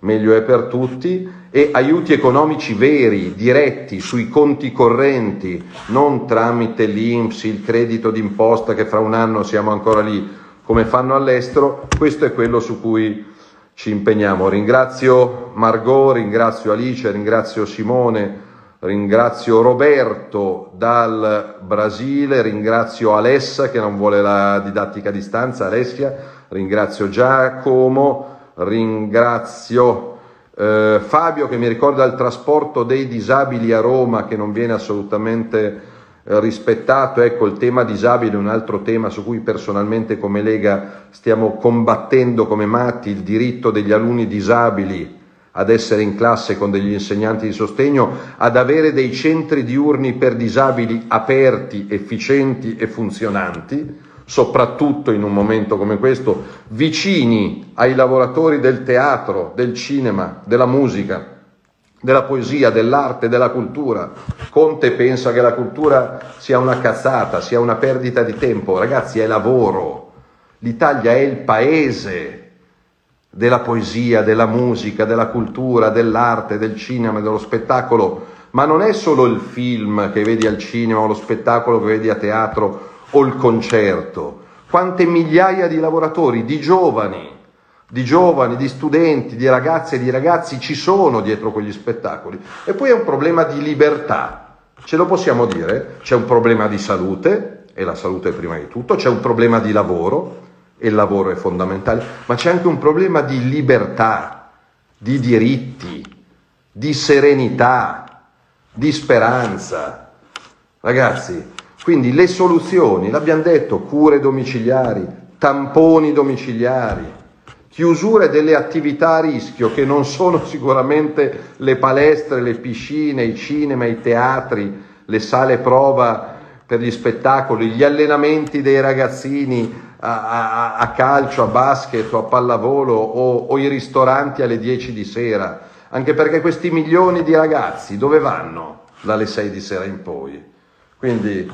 S25: meglio è per tutti, e aiuti economici veri, diretti, sui conti correnti, non tramite l'INPS, il credito d'imposta che fra un anno siamo ancora lì, come fanno all'estero, questo è quello su cui ci impegniamo. Ringrazio Margot, ringrazio Alice, ringrazio Simone, ringrazio Roberto dal Brasile, ringrazio Alessa che non vuole la didattica a distanza, Alessia, ringrazio Giacomo, ringrazio eh, Fabio che mi ricorda il trasporto dei disabili a Roma che non viene assolutamente rispettato. Ecco, il tema disabile è un altro tema su cui personalmente come Lega stiamo combattendo come matti, il diritto degli alunni disabili ad essere in classe con degli insegnanti di sostegno, ad avere dei centri diurni per disabili aperti, efficienti e funzionanti, soprattutto in un momento come questo, vicini ai lavoratori del teatro, del cinema, della musica della poesia, dell'arte, della cultura. Conte pensa che la cultura sia una cazzata, sia una perdita di tempo. Ragazzi, è lavoro. L'Italia è il paese della poesia, della musica, della cultura, dell'arte, del cinema, dello spettacolo. Ma non è solo il film che vedi al cinema o lo spettacolo che vedi a teatro o il concerto. Quante migliaia di lavoratori, di giovani, di giovani, di studenti, di ragazze e di ragazzi ci sono dietro quegli spettacoli. E poi è un problema di libertà, ce lo possiamo dire, c'è un problema di salute, e la salute prima di tutto, c'è un problema di lavoro, e il lavoro è fondamentale, ma c'è anche un problema di libertà, di diritti, di serenità, di speranza. Ragazzi, quindi le soluzioni, l'abbiamo detto, cure domiciliari, tamponi domiciliari, chiusure delle attività a rischio che non sono sicuramente le palestre, le piscine, i cinema, i teatri, le sale prova per gli spettacoli, gli allenamenti dei ragazzini a, a, a calcio, a basket o a pallavolo o, o i ristoranti alle 10 di sera, anche perché questi milioni di ragazzi dove vanno dalle 6 di sera in poi? Quindi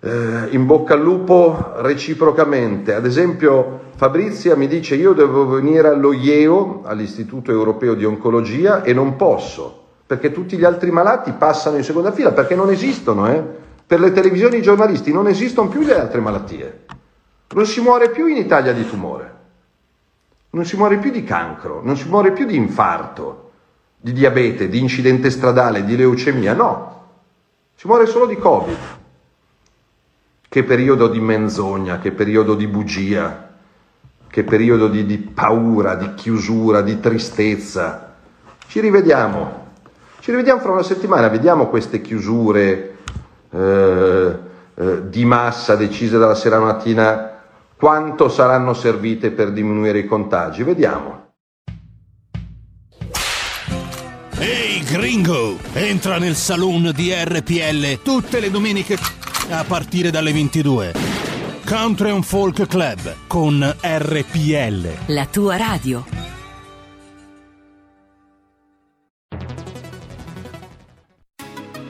S25: eh, in bocca al lupo reciprocamente. Ad esempio Fabrizia mi dice io devo venire allo IEO, all'Istituto Europeo di Oncologia, e non posso, perché tutti gli altri malati passano in seconda fila, perché non esistono, eh? Per le televisioni e i giornalisti non esistono più le altre malattie. Non si muore più in Italia di tumore, non si muore più di cancro, non si muore più di infarto, di diabete, di incidente stradale, di leucemia, no. Si muore solo di Covid. Che periodo di menzogna, che periodo di bugia, che periodo di, di paura, di chiusura, di tristezza. Ci rivediamo, ci rivediamo fra una settimana, vediamo queste chiusure eh, eh, di massa decise dalla sera mattina, quanto saranno servite per diminuire i contagi. Vediamo.
S20: Ehi gringo, entra nel saloon di RPL tutte le domeniche a partire dalle 22. Country and Folk Club con RPL.
S26: La tua radio.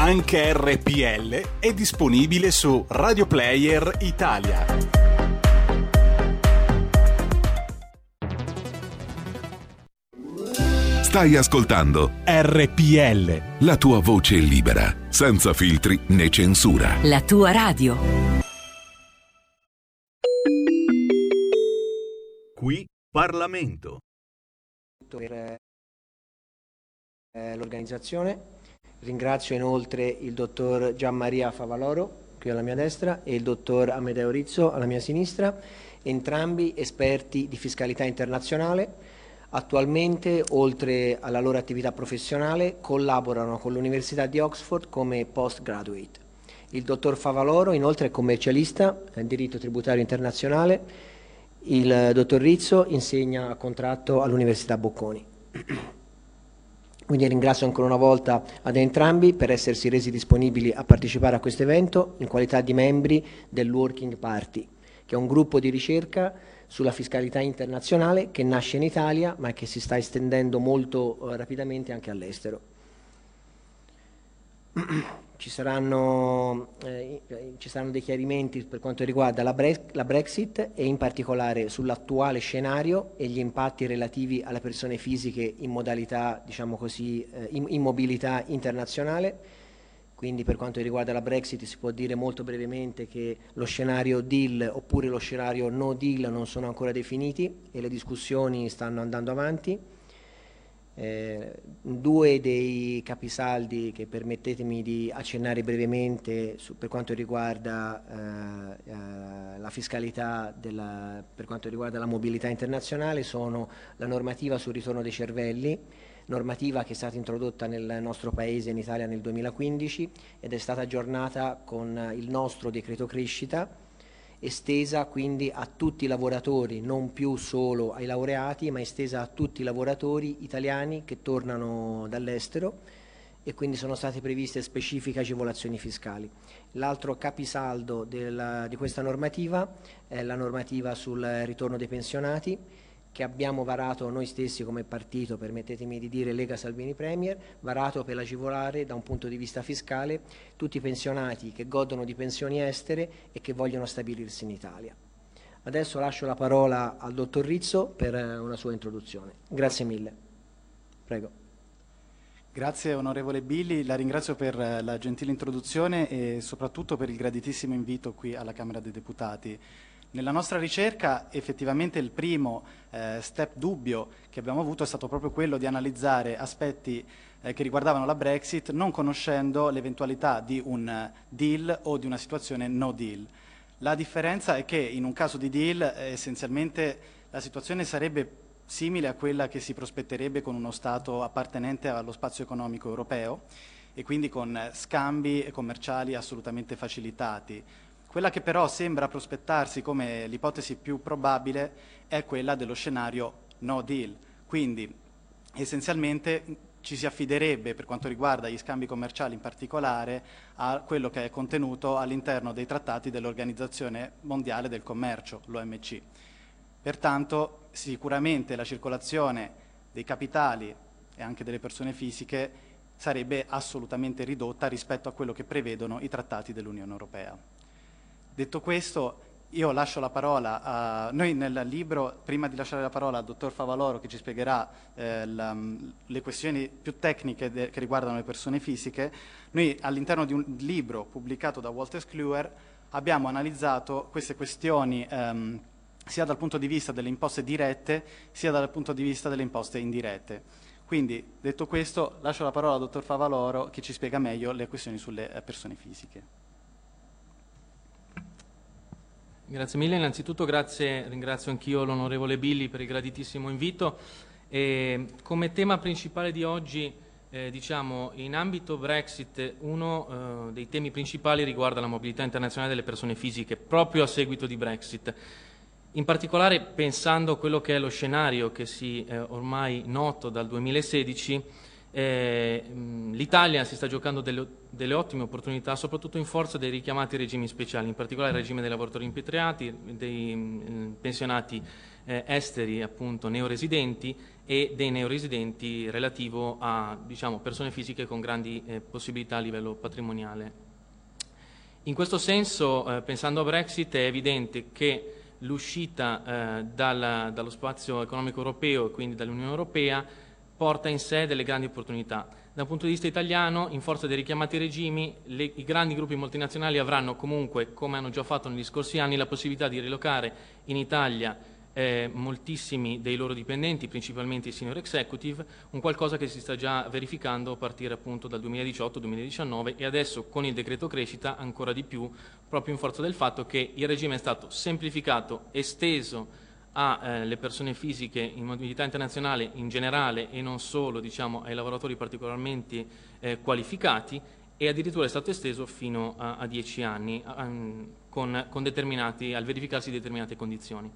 S20: Anche RPL è disponibile su Radio Player Italia.
S18: Stai ascoltando
S20: RPL.
S18: la tua voce libera, senza filtri né censura.
S26: La tua radio.
S27: Qui Parlamento.
S28: per eh, l'organizzazione. Ringrazio inoltre il dottor Gianmaria Favaloro, qui alla mia destra, e il dottor Amedeo Rizzo alla mia sinistra, entrambi esperti di fiscalità internazionale. Attualmente, oltre alla loro attività professionale, collaborano con l'Università di Oxford come postgraduate. Il dottor Favaloro inoltre è commercialista in diritto tributario internazionale. Il dottor Rizzo insegna a contratto all'Università Bocconi. Quindi ringrazio ancora una volta ad entrambi per essersi resi disponibili a partecipare a questo evento in qualità di membri del Working Party, che è un gruppo di ricerca sulla fiscalità internazionale che nasce in Italia ma che si sta estendendo molto eh, rapidamente anche all'estero. Ci saranno, eh, ci saranno dei chiarimenti per quanto riguarda la, Bre- la Brexit e in particolare sull'attuale scenario e gli impatti relativi alle persone fisiche in modalità, diciamo così, eh, in, in mobilità internazionale. Quindi per quanto riguarda la Brexit si può dire molto brevemente che lo scenario deal oppure lo scenario no deal non sono ancora definiti e le discussioni stanno andando avanti. Eh, due dei capisaldi che permettetemi di accennare brevemente su, per quanto riguarda eh, eh, la fiscalità della, per quanto riguarda la mobilità internazionale sono la normativa sul ritorno dei cervelli, normativa che è stata introdotta nel nostro paese in Italia nel 2015 ed è stata aggiornata con il nostro decreto crescita estesa quindi a tutti i lavoratori, non più solo ai laureati, ma estesa a tutti i lavoratori italiani che tornano dall'estero e quindi sono state previste specifiche agevolazioni fiscali. L'altro capisaldo della, di questa normativa è la normativa sul ritorno dei pensionati che abbiamo varato noi stessi come partito, permettetemi di dire Lega Salvini Premier, varato per agevolare da un punto di vista fiscale tutti i pensionati che godono di pensioni estere e che vogliono stabilirsi in Italia. Adesso lascio la parola al dottor Rizzo per eh, una sua introduzione. Grazie mille. Prego.
S29: Grazie onorevole Billy, la ringrazio per eh, la gentile introduzione e soprattutto per il graditissimo invito qui alla Camera dei Deputati. Nella nostra ricerca effettivamente il primo eh, step dubbio che abbiamo avuto è stato proprio quello di analizzare aspetti eh, che riguardavano la Brexit non conoscendo l'eventualità di un eh, deal o di una situazione no deal. La differenza è che in un caso di deal eh, essenzialmente la situazione sarebbe simile a quella che si prospetterebbe con uno Stato appartenente allo spazio economico europeo e quindi con eh, scambi commerciali assolutamente facilitati. Quella che però sembra prospettarsi come l'ipotesi più probabile è quella dello scenario no deal. Quindi essenzialmente ci si affiderebbe per quanto riguarda gli scambi commerciali in particolare a quello che è contenuto all'interno dei trattati dell'Organizzazione Mondiale del Commercio, l'OMC. Pertanto sicuramente la circolazione dei capitali e anche delle persone fisiche sarebbe assolutamente ridotta rispetto a quello che prevedono i trattati dell'Unione Europea. Detto questo, io lascio la parola a noi nel libro, prima di lasciare la parola al dottor Favaloro che ci spiegherà eh, la, le questioni più tecniche de, che riguardano le persone fisiche, noi all'interno di un libro pubblicato da Walter Kluwer abbiamo analizzato queste questioni ehm, sia dal punto di vista delle imposte dirette sia dal punto di vista delle imposte indirette. Quindi, detto questo, lascio la parola al dottor Favaloro che ci spiega meglio le questioni sulle eh, persone fisiche.
S30: Grazie mille, innanzitutto grazie, ringrazio anch'io l'onorevole Billi per il graditissimo invito. E come tema principale di oggi, eh, diciamo, in ambito Brexit, uno eh, dei temi principali riguarda la mobilità internazionale delle persone fisiche, proprio a seguito di Brexit. In particolare pensando a quello che è lo scenario che si è ormai noto dal 2016, eh, L'Italia si sta giocando delle, delle, ottime opportunità, soprattutto in forza dei richiamati regimi speciali, in particolare il regime dei lavoratori impatriati, dei mh, pensionati eh, esteri, appunto neoresidenti, e dei neoresidenti relativo a diciamo, persone fisiche con grandi eh, possibilità a livello patrimoniale. In questo senso, eh, pensando a Brexit, è evidente che l'uscita eh, dal, dallo spazio economico europeo e quindi dall'Unione Europea porta in sé delle grandi opportunità. Da un punto di vista italiano, in forza dei richiamati regimi, le, i grandi gruppi multinazionali avranno comunque, come hanno già fatto negli scorsi anni, la possibilità di rilocare in Italia eh, moltissimi dei loro dipendenti, principalmente i senior executive, un qualcosa che si sta già verificando a partire appunto dal 2018-2019 e adesso con il decreto crescita ancora di più, proprio in forza del fatto che il regime è stato semplificato, esteso, alle eh, persone fisiche in mobilità internazionale in generale e non solo diciamo, ai lavoratori particolarmente eh, qualificati e addirittura è stato esteso fino a, a dieci anni a, con, con al verificarsi determinate condizioni.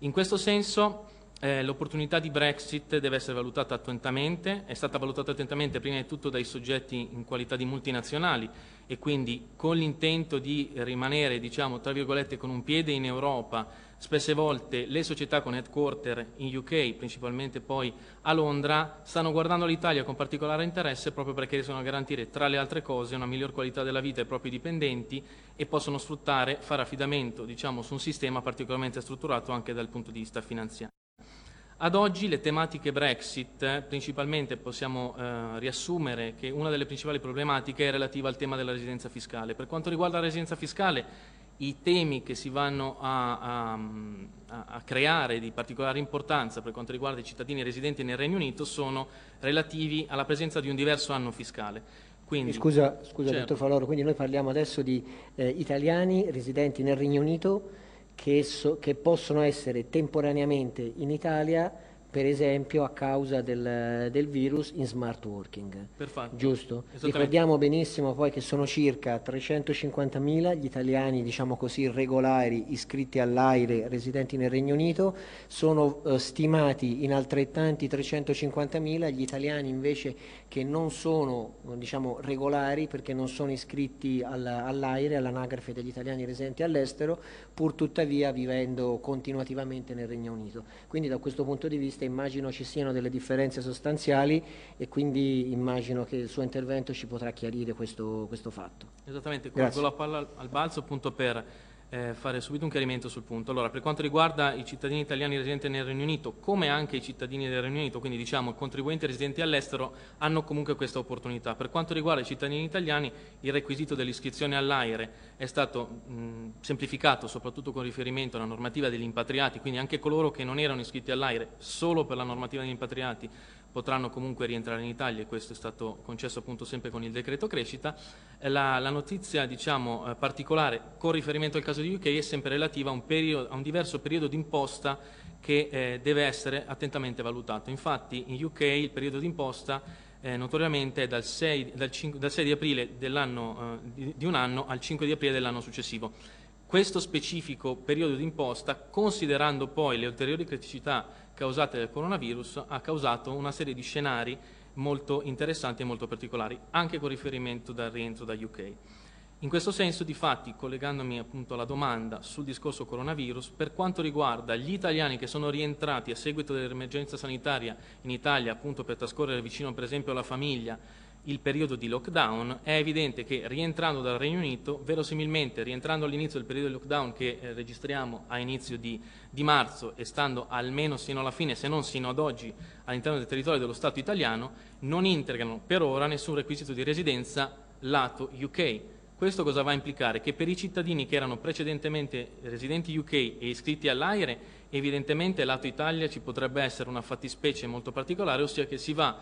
S30: In questo senso eh, l'opportunità di Brexit deve essere valutata attentamente, è stata valutata attentamente prima di tutto dai soggetti in qualità di multinazionali e quindi con l'intento di rimanere, diciamo, tra virgolette, con un piede in Europa Spesse volte le società con headquarter in UK, principalmente poi a Londra, stanno guardando l'Italia con particolare interesse proprio perché riescono a garantire, tra le altre cose, una miglior qualità della vita ai propri dipendenti e possono sfruttare, fare affidamento diciamo, su un sistema particolarmente strutturato anche dal punto di vista finanziario. Ad oggi le tematiche Brexit, principalmente possiamo eh, riassumere che una delle principali problematiche è relativa al tema della residenza fiscale. Per quanto riguarda la residenza fiscale, i temi che si vanno a, a, a, creare di particolare importanza per quanto riguarda i cittadini residenti nel Regno Unito sono relativi alla presenza di un diverso anno fiscale.
S28: Quindi, scusa, scusa certo. dottor Faloro, quindi noi parliamo adesso di eh, italiani residenti nel Regno Unito che, so, che possono essere temporaneamente in Italia per esempio a causa del, del virus in smart working.
S30: Perfetto.
S28: Giusto? Ricordiamo benissimo poi che sono circa 350.000 gli italiani, diciamo così, regolari iscritti all'AIRE residenti nel Regno Unito, sono eh, stimati in altrettanti 350.000 gli italiani invece che non sono diciamo, regolari perché non sono iscritti all'AIRE, all'anagrafe degli italiani residenti all'estero, pur tuttavia vivendo continuativamente nel Regno Unito. Quindi da questo punto di vista immagino ci siano delle differenze sostanziali e quindi immagino che il suo intervento ci potrà chiarire questo, questo fatto.
S30: Esattamente, colgo la palla al balzo appunto per eh, fare subito un chiarimento sul punto. Allora, per quanto riguarda i cittadini italiani residenti nel Regno Unito, come anche i cittadini del Regno Unito, quindi diciamo contribuenti residenti all'estero, hanno comunque questa opportunità. Per quanto riguarda i cittadini italiani, il requisito dell'iscrizione all'AIRE è stato mh, semplificato soprattutto con riferimento alla normativa degli impatriati, quindi anche coloro che non erano iscritti all'AIRE solo per la normativa degli impatriati potranno comunque rientrare in Italia e questo è stato concesso appunto sempre con il decreto crescita. Eh, la, la notizia diciamo, eh, particolare con riferimento al caso di UK è sempre relativa a un, periodo, a un diverso periodo d'imposta che eh, deve essere attentamente valutato. Infatti in UK il periodo d'imposta eh, notoriamente è dal 6, dal, 5, dal 6 di aprile eh, di, di un anno al 5 di aprile dell'anno successivo. Questo specifico periodo d'imposta, considerando poi le ulteriori criticità causate dal coronavirus ha causato una serie di scenari molto interessanti e molto particolari, anche con riferimento dal rientro da UK. In questo senso, di fatti, collegandomi appunto alla domanda sul discorso coronavirus, per quanto riguarda gli italiani che sono rientrati a seguito dell'emergenza sanitaria in Italia, appunto per trascorrere vicino per esempio alla famiglia il periodo di lockdown, è evidente che rientrando dal Regno Unito, verosimilmente rientrando all'inizio del periodo di lockdown che eh, registriamo a inizio di, di, marzo e stando almeno sino alla fine, se non sino ad oggi, all'interno del territorio dello Stato italiano, non integrano per ora nessun requisito di residenza lato UK. Questo cosa va a implicare? Che per i cittadini che erano precedentemente residenti UK e iscritti all'AIRE, evidentemente lato Italia ci potrebbe essere una fattispecie molto particolare, ossia che si va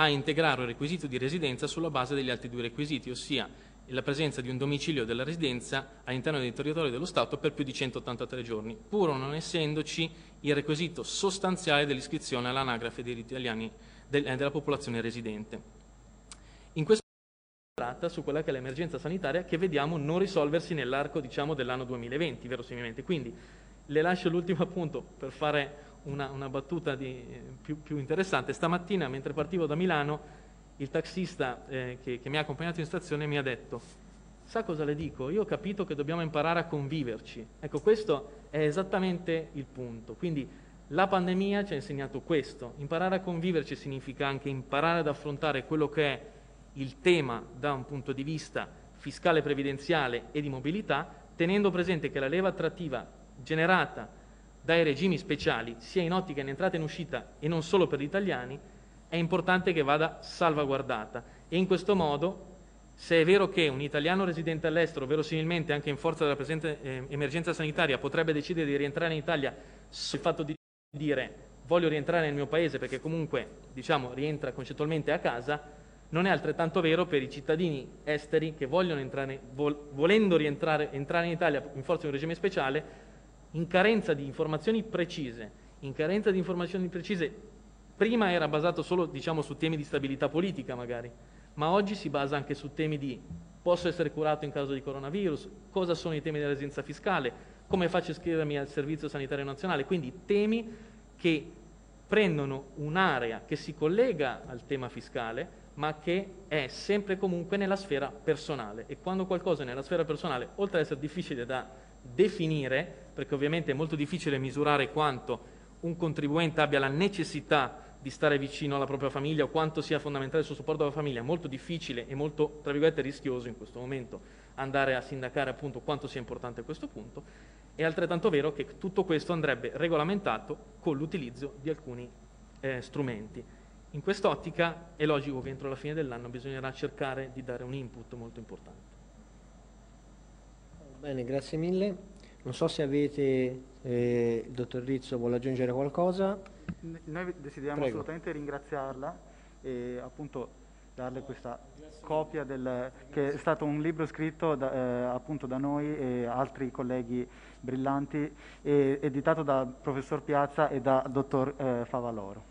S30: a integrare un requisito di residenza sulla base degli altri due requisiti, ossia la presenza di un domicilio della residenza all'interno del territorio dello Stato per più di 183 giorni, pur non essendoci il requisito sostanziale dell'iscrizione all'anagrafe degli italiani del, eh, della popolazione residente. In questo tratta su quella che è l'emergenza sanitaria che vediamo non risolversi nell'arco diciamo, dell'anno 2020, verosimilmente. Quindi le lascio l'ultimo appunto per fare una, una battuta di, più, più, interessante. Stamattina, mentre partivo da Milano, il taxista eh, che, che mi ha accompagnato in stazione mi ha detto sa cosa le dico? Io ho capito che dobbiamo imparare a conviverci. Ecco, questo è esattamente il punto. Quindi la pandemia ci ha insegnato questo. Imparare a conviverci significa anche imparare ad affrontare quello che è il tema da un punto di vista fiscale, previdenziale e di mobilità, tenendo presente che la leva attrattiva generata dai regimi speciali, sia in ottica in entrata e in uscita e non solo per gli italiani, è importante che vada salvaguardata. E in questo modo, se è vero che un italiano residente all'estero, verosimilmente anche in forza della presente eh, emergenza sanitaria, potrebbe decidere di rientrare in Italia sul fatto di dire voglio rientrare nel mio paese perché comunque diciamo, rientra concettualmente a casa, non è altrettanto vero per i cittadini esteri che vogliono entrare, vol- volendo rientrare entrare in Italia in forza di un regime speciale, in carenza di informazioni precise, in carenza di informazioni precise, prima era basato solo diciamo, su temi di stabilità politica magari, ma oggi si basa anche su temi di posso essere curato in caso di coronavirus, cosa sono i temi della residenza fiscale, come faccio a iscrivermi al Servizio Sanitario Nazionale, quindi temi che prendono un'area che si collega al tema fiscale, ma che è sempre comunque nella sfera personale. E quando qualcosa è nella sfera personale, oltre ad essere difficile da definire, perché ovviamente è molto difficile misurare quanto un contribuente abbia la necessità di stare vicino alla propria famiglia o quanto sia fondamentale il suo supporto alla famiglia, è molto difficile e molto, tra virgolette, rischioso in questo momento andare a sindacare appunto quanto sia importante questo punto, è altrettanto vero che tutto questo andrebbe regolamentato con l'utilizzo di alcuni eh, strumenti. In quest'ottica è logico che entro la fine dell'anno bisognerà cercare di dare un input molto importante.
S28: Bene, grazie mille. Non so se avete, eh, il dottor Rizzo vuole aggiungere qualcosa.
S29: Noi desideriamo
S28: Prego.
S29: assolutamente ringraziarla e appunto darle questa copia del, che è stato un libro scritto da, eh, appunto da noi e altri colleghi brillanti, e, editato dal professor Piazza e da dottor eh, Favaloro.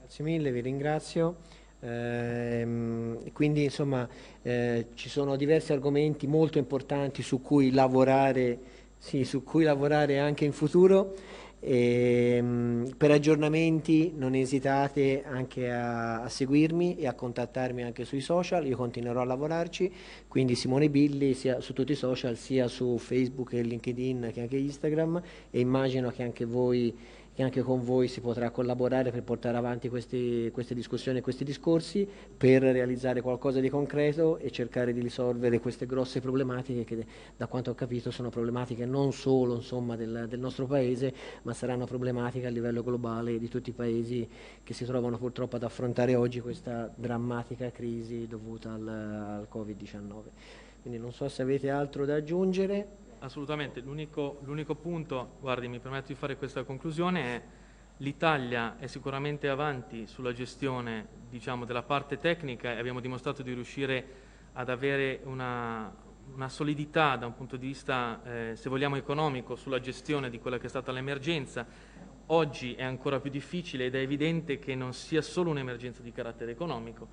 S28: Grazie mille, vi ringrazio. Ehm, quindi insomma eh, ci sono diversi argomenti molto importanti su cui lavorare, sì, su cui lavorare anche in futuro. E, mh, per aggiornamenti non esitate anche a, a seguirmi e a contattarmi anche sui social, io continuerò a lavorarci, quindi Simone Billi sia su tutti i social, sia su Facebook e LinkedIn che anche Instagram. E immagino che anche voi che anche con voi si potrà collaborare per portare avanti questi, queste discussioni e questi discorsi per realizzare qualcosa di concreto e cercare di risolvere queste grosse problematiche che da quanto ho capito sono problematiche non solo insomma, del, del, nostro paese ma saranno problematiche a livello globale di tutti i paesi che si trovano purtroppo ad affrontare oggi questa drammatica crisi dovuta al, al Covid-19. Quindi non so se avete altro da aggiungere.
S30: Assolutamente, l'unico, l'unico, punto, guardi, mi permetto di fare questa conclusione, è l'Italia è sicuramente avanti sulla gestione diciamo, della parte tecnica e abbiamo dimostrato di riuscire ad avere una, una solidità da un punto di vista, eh, se vogliamo, economico sulla gestione di quella che è stata l'emergenza. Oggi è ancora più difficile ed è evidente che non sia solo un'emergenza di carattere economico.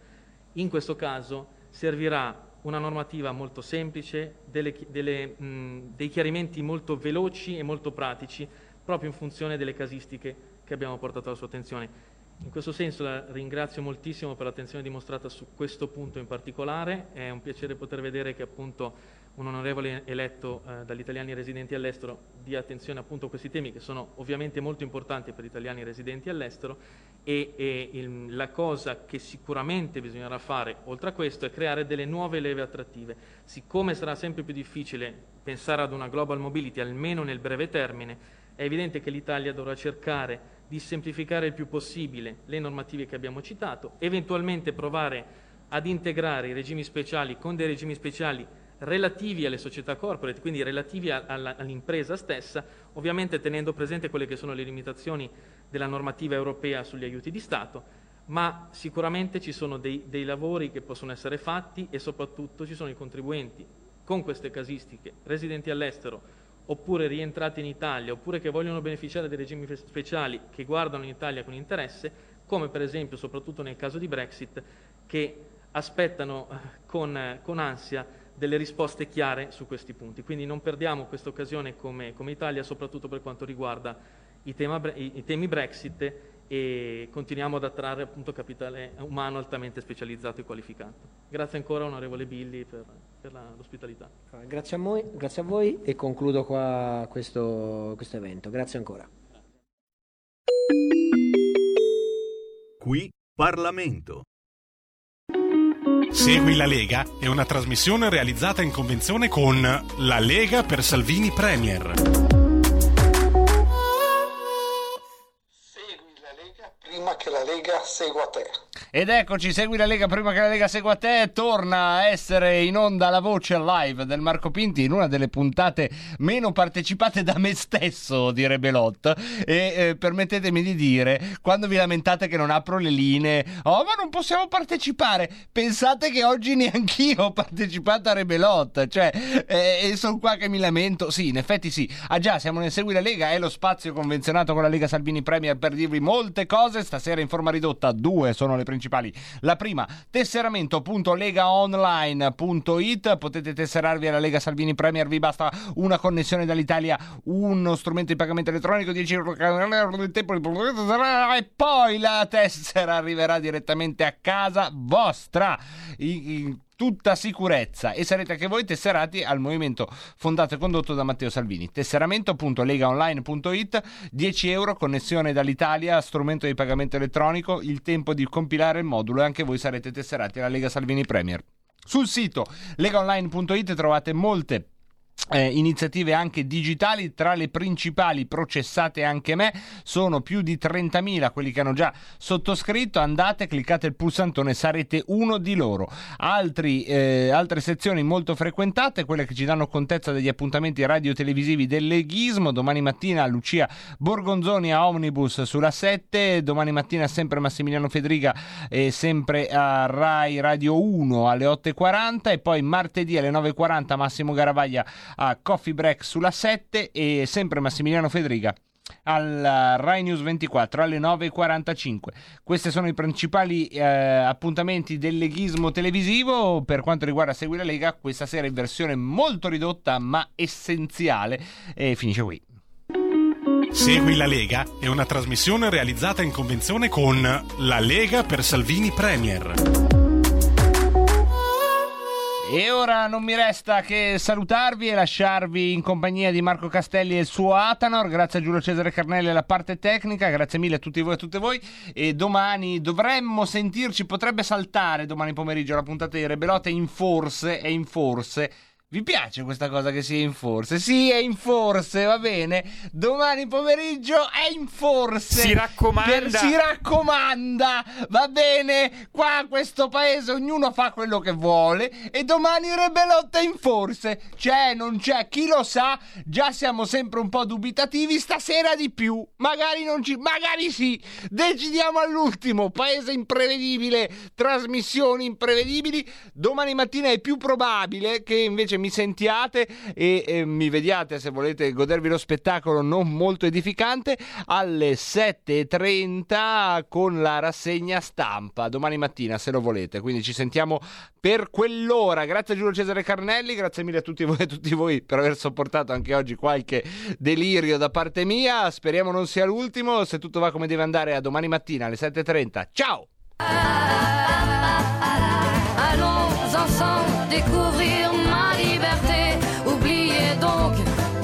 S30: In questo caso servirà una normativa molto semplice, delle, delle, mh, dei chiarimenti molto veloci e molto pratici, proprio in funzione delle casistiche che abbiamo portato alla sua attenzione. In questo senso la ringrazio moltissimo per l'attenzione dimostrata su questo punto in particolare, è un piacere poter vedere che appunto un onorevole eletto eh, dagli italiani residenti all'estero dia attenzione appunto a questi temi che sono ovviamente molto importanti per gli italiani residenti all'estero e, e il, la cosa che sicuramente bisognerà fare oltre a questo è creare delle nuove leve attrattive. Siccome sarà sempre più difficile pensare ad una global mobility almeno nel breve termine, è evidente che l'Italia dovrà cercare di semplificare il più possibile le normative che abbiamo citato, eventualmente provare ad integrare i regimi speciali con dei regimi speciali relativi alle società corporate, quindi relativi alla, all'impresa stessa, ovviamente tenendo presente quelle che sono le limitazioni della normativa europea sugli aiuti di Stato, ma sicuramente ci sono dei, dei lavori che possono essere fatti e soprattutto ci sono i contribuenti con queste casistiche, residenti all'estero oppure rientrati in Italia, oppure che vogliono beneficiare dei regimi speciali che guardano in Italia con interesse, come per esempio, soprattutto nel caso di Brexit, che aspettano eh, con, eh, con ansia delle risposte chiare su questi punti. Quindi non perdiamo questa occasione come, come Italia, soprattutto per quanto riguarda i, tema, i, i temi Brexit e continuiamo ad attrarre appunto capitale umano altamente specializzato e qualificato. Grazie ancora onorevole Billy per, per l'ospitalità.
S28: Grazie a, voi, grazie a voi e concludo qua questo, questo evento. Grazie ancora.
S31: Qui Parlamento.
S20: Segui la Lega è una trasmissione realizzata in convenzione con La Lega per Salvini Premier.
S7: prima che la Lega segua te.
S3: Ed eccoci, segui la Lega prima che la Lega segua te. Torna a essere in onda la voce live del Marco Pinti in una delle puntate meno partecipate da me stesso, direbbe Lot. E eh, permettetemi di dire, quando vi lamentate che non apro le linee, oh ma non possiamo partecipare, pensate che oggi neanch'io ho partecipato a Rebelot, cioè, eh, e sono qua che mi lamento. Sì, in effetti sì. Ah già, siamo nel Segui la Lega, è lo spazio convenzionato con la Lega Salvini Premier per dirvi molte cose. Stasera in forma ridotta, due sono le principali. La prima, tesseramento.legaonline.it. Potete tesserarvi alla Lega Salvini Premier, vi basta una connessione dall'Italia, uno strumento di pagamento elettronico, 10 euro del tempo e poi la tessera arriverà direttamente a casa vostra. I- in tutta sicurezza e sarete anche voi tesserati al movimento fondato e condotto da Matteo Salvini. Tesseramento.legaonline.it 10 euro, connessione dall'Italia, strumento di pagamento elettronico, il tempo di compilare il modulo e anche voi sarete tesserati alla Lega Salvini Premier. Sul sito legaonline.it trovate molte eh, iniziative anche digitali, tra le principali processate anche me, sono più di 30.000 quelli che hanno già sottoscritto, andate, cliccate il pulsantone, sarete uno di loro. Altri, eh, altre sezioni molto frequentate, quelle che ci danno contezza degli appuntamenti radio-televisivi del leghismo, domani mattina Lucia Borgonzoni a Omnibus sulla 7, domani mattina sempre Massimiliano Fedriga e sempre a Rai Radio 1 alle 8.40 e poi martedì alle 9.40 Massimo Garavaglia a Coffee Break sulla 7 e sempre Massimiliano Fedriga al Rai News 24 alle 9.45. Questi sono i principali eh, appuntamenti del leghismo televisivo. Per quanto riguarda Segui la Lega, questa sera in versione molto ridotta ma essenziale. E finisce qui.
S20: Segui la Lega è una trasmissione realizzata in convenzione con La Lega per Salvini Premier.
S3: E ora non mi resta che salutarvi e lasciarvi in compagnia di Marco Castelli e il suo Atanor. Grazie a Giulio Cesare Carnelli alla parte tecnica, grazie mille a tutti voi e a tutte voi. E domani dovremmo sentirci, potrebbe saltare domani pomeriggio la puntata di Rebelote in forse, è in forse. Vi piace questa cosa che sia in forse? Sì, è in forse, va bene. Domani pomeriggio è in forse.
S5: Si raccomanda.
S3: Per- si raccomanda, va bene. Qua a questo paese ognuno fa quello che vuole e domani Rebelotta è in forse. C'è, non c'è, chi lo sa? Già siamo sempre un po' dubitativi, stasera di più. Magari non ci, magari sì. Decidiamo all'ultimo. Paese imprevedibile, trasmissioni imprevedibili. Domani mattina è più probabile che invece mi sentiate e, e mi vediate se volete godervi lo spettacolo non molto edificante alle 7.30 con la rassegna stampa domani mattina se lo volete. Quindi ci sentiamo per quell'ora. Grazie a Giulio Cesare Carnelli grazie mille a tutti voi a tutti voi per aver sopportato anche oggi qualche delirio da parte mia. Speriamo non sia l'ultimo. Se tutto va come deve andare a domani mattina alle 7.30 ciao!
S32: Allons ensemble découvrir ma liberté. Oubliez donc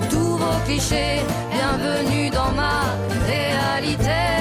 S32: tous vos clichés. Bienvenue dans ma réalité.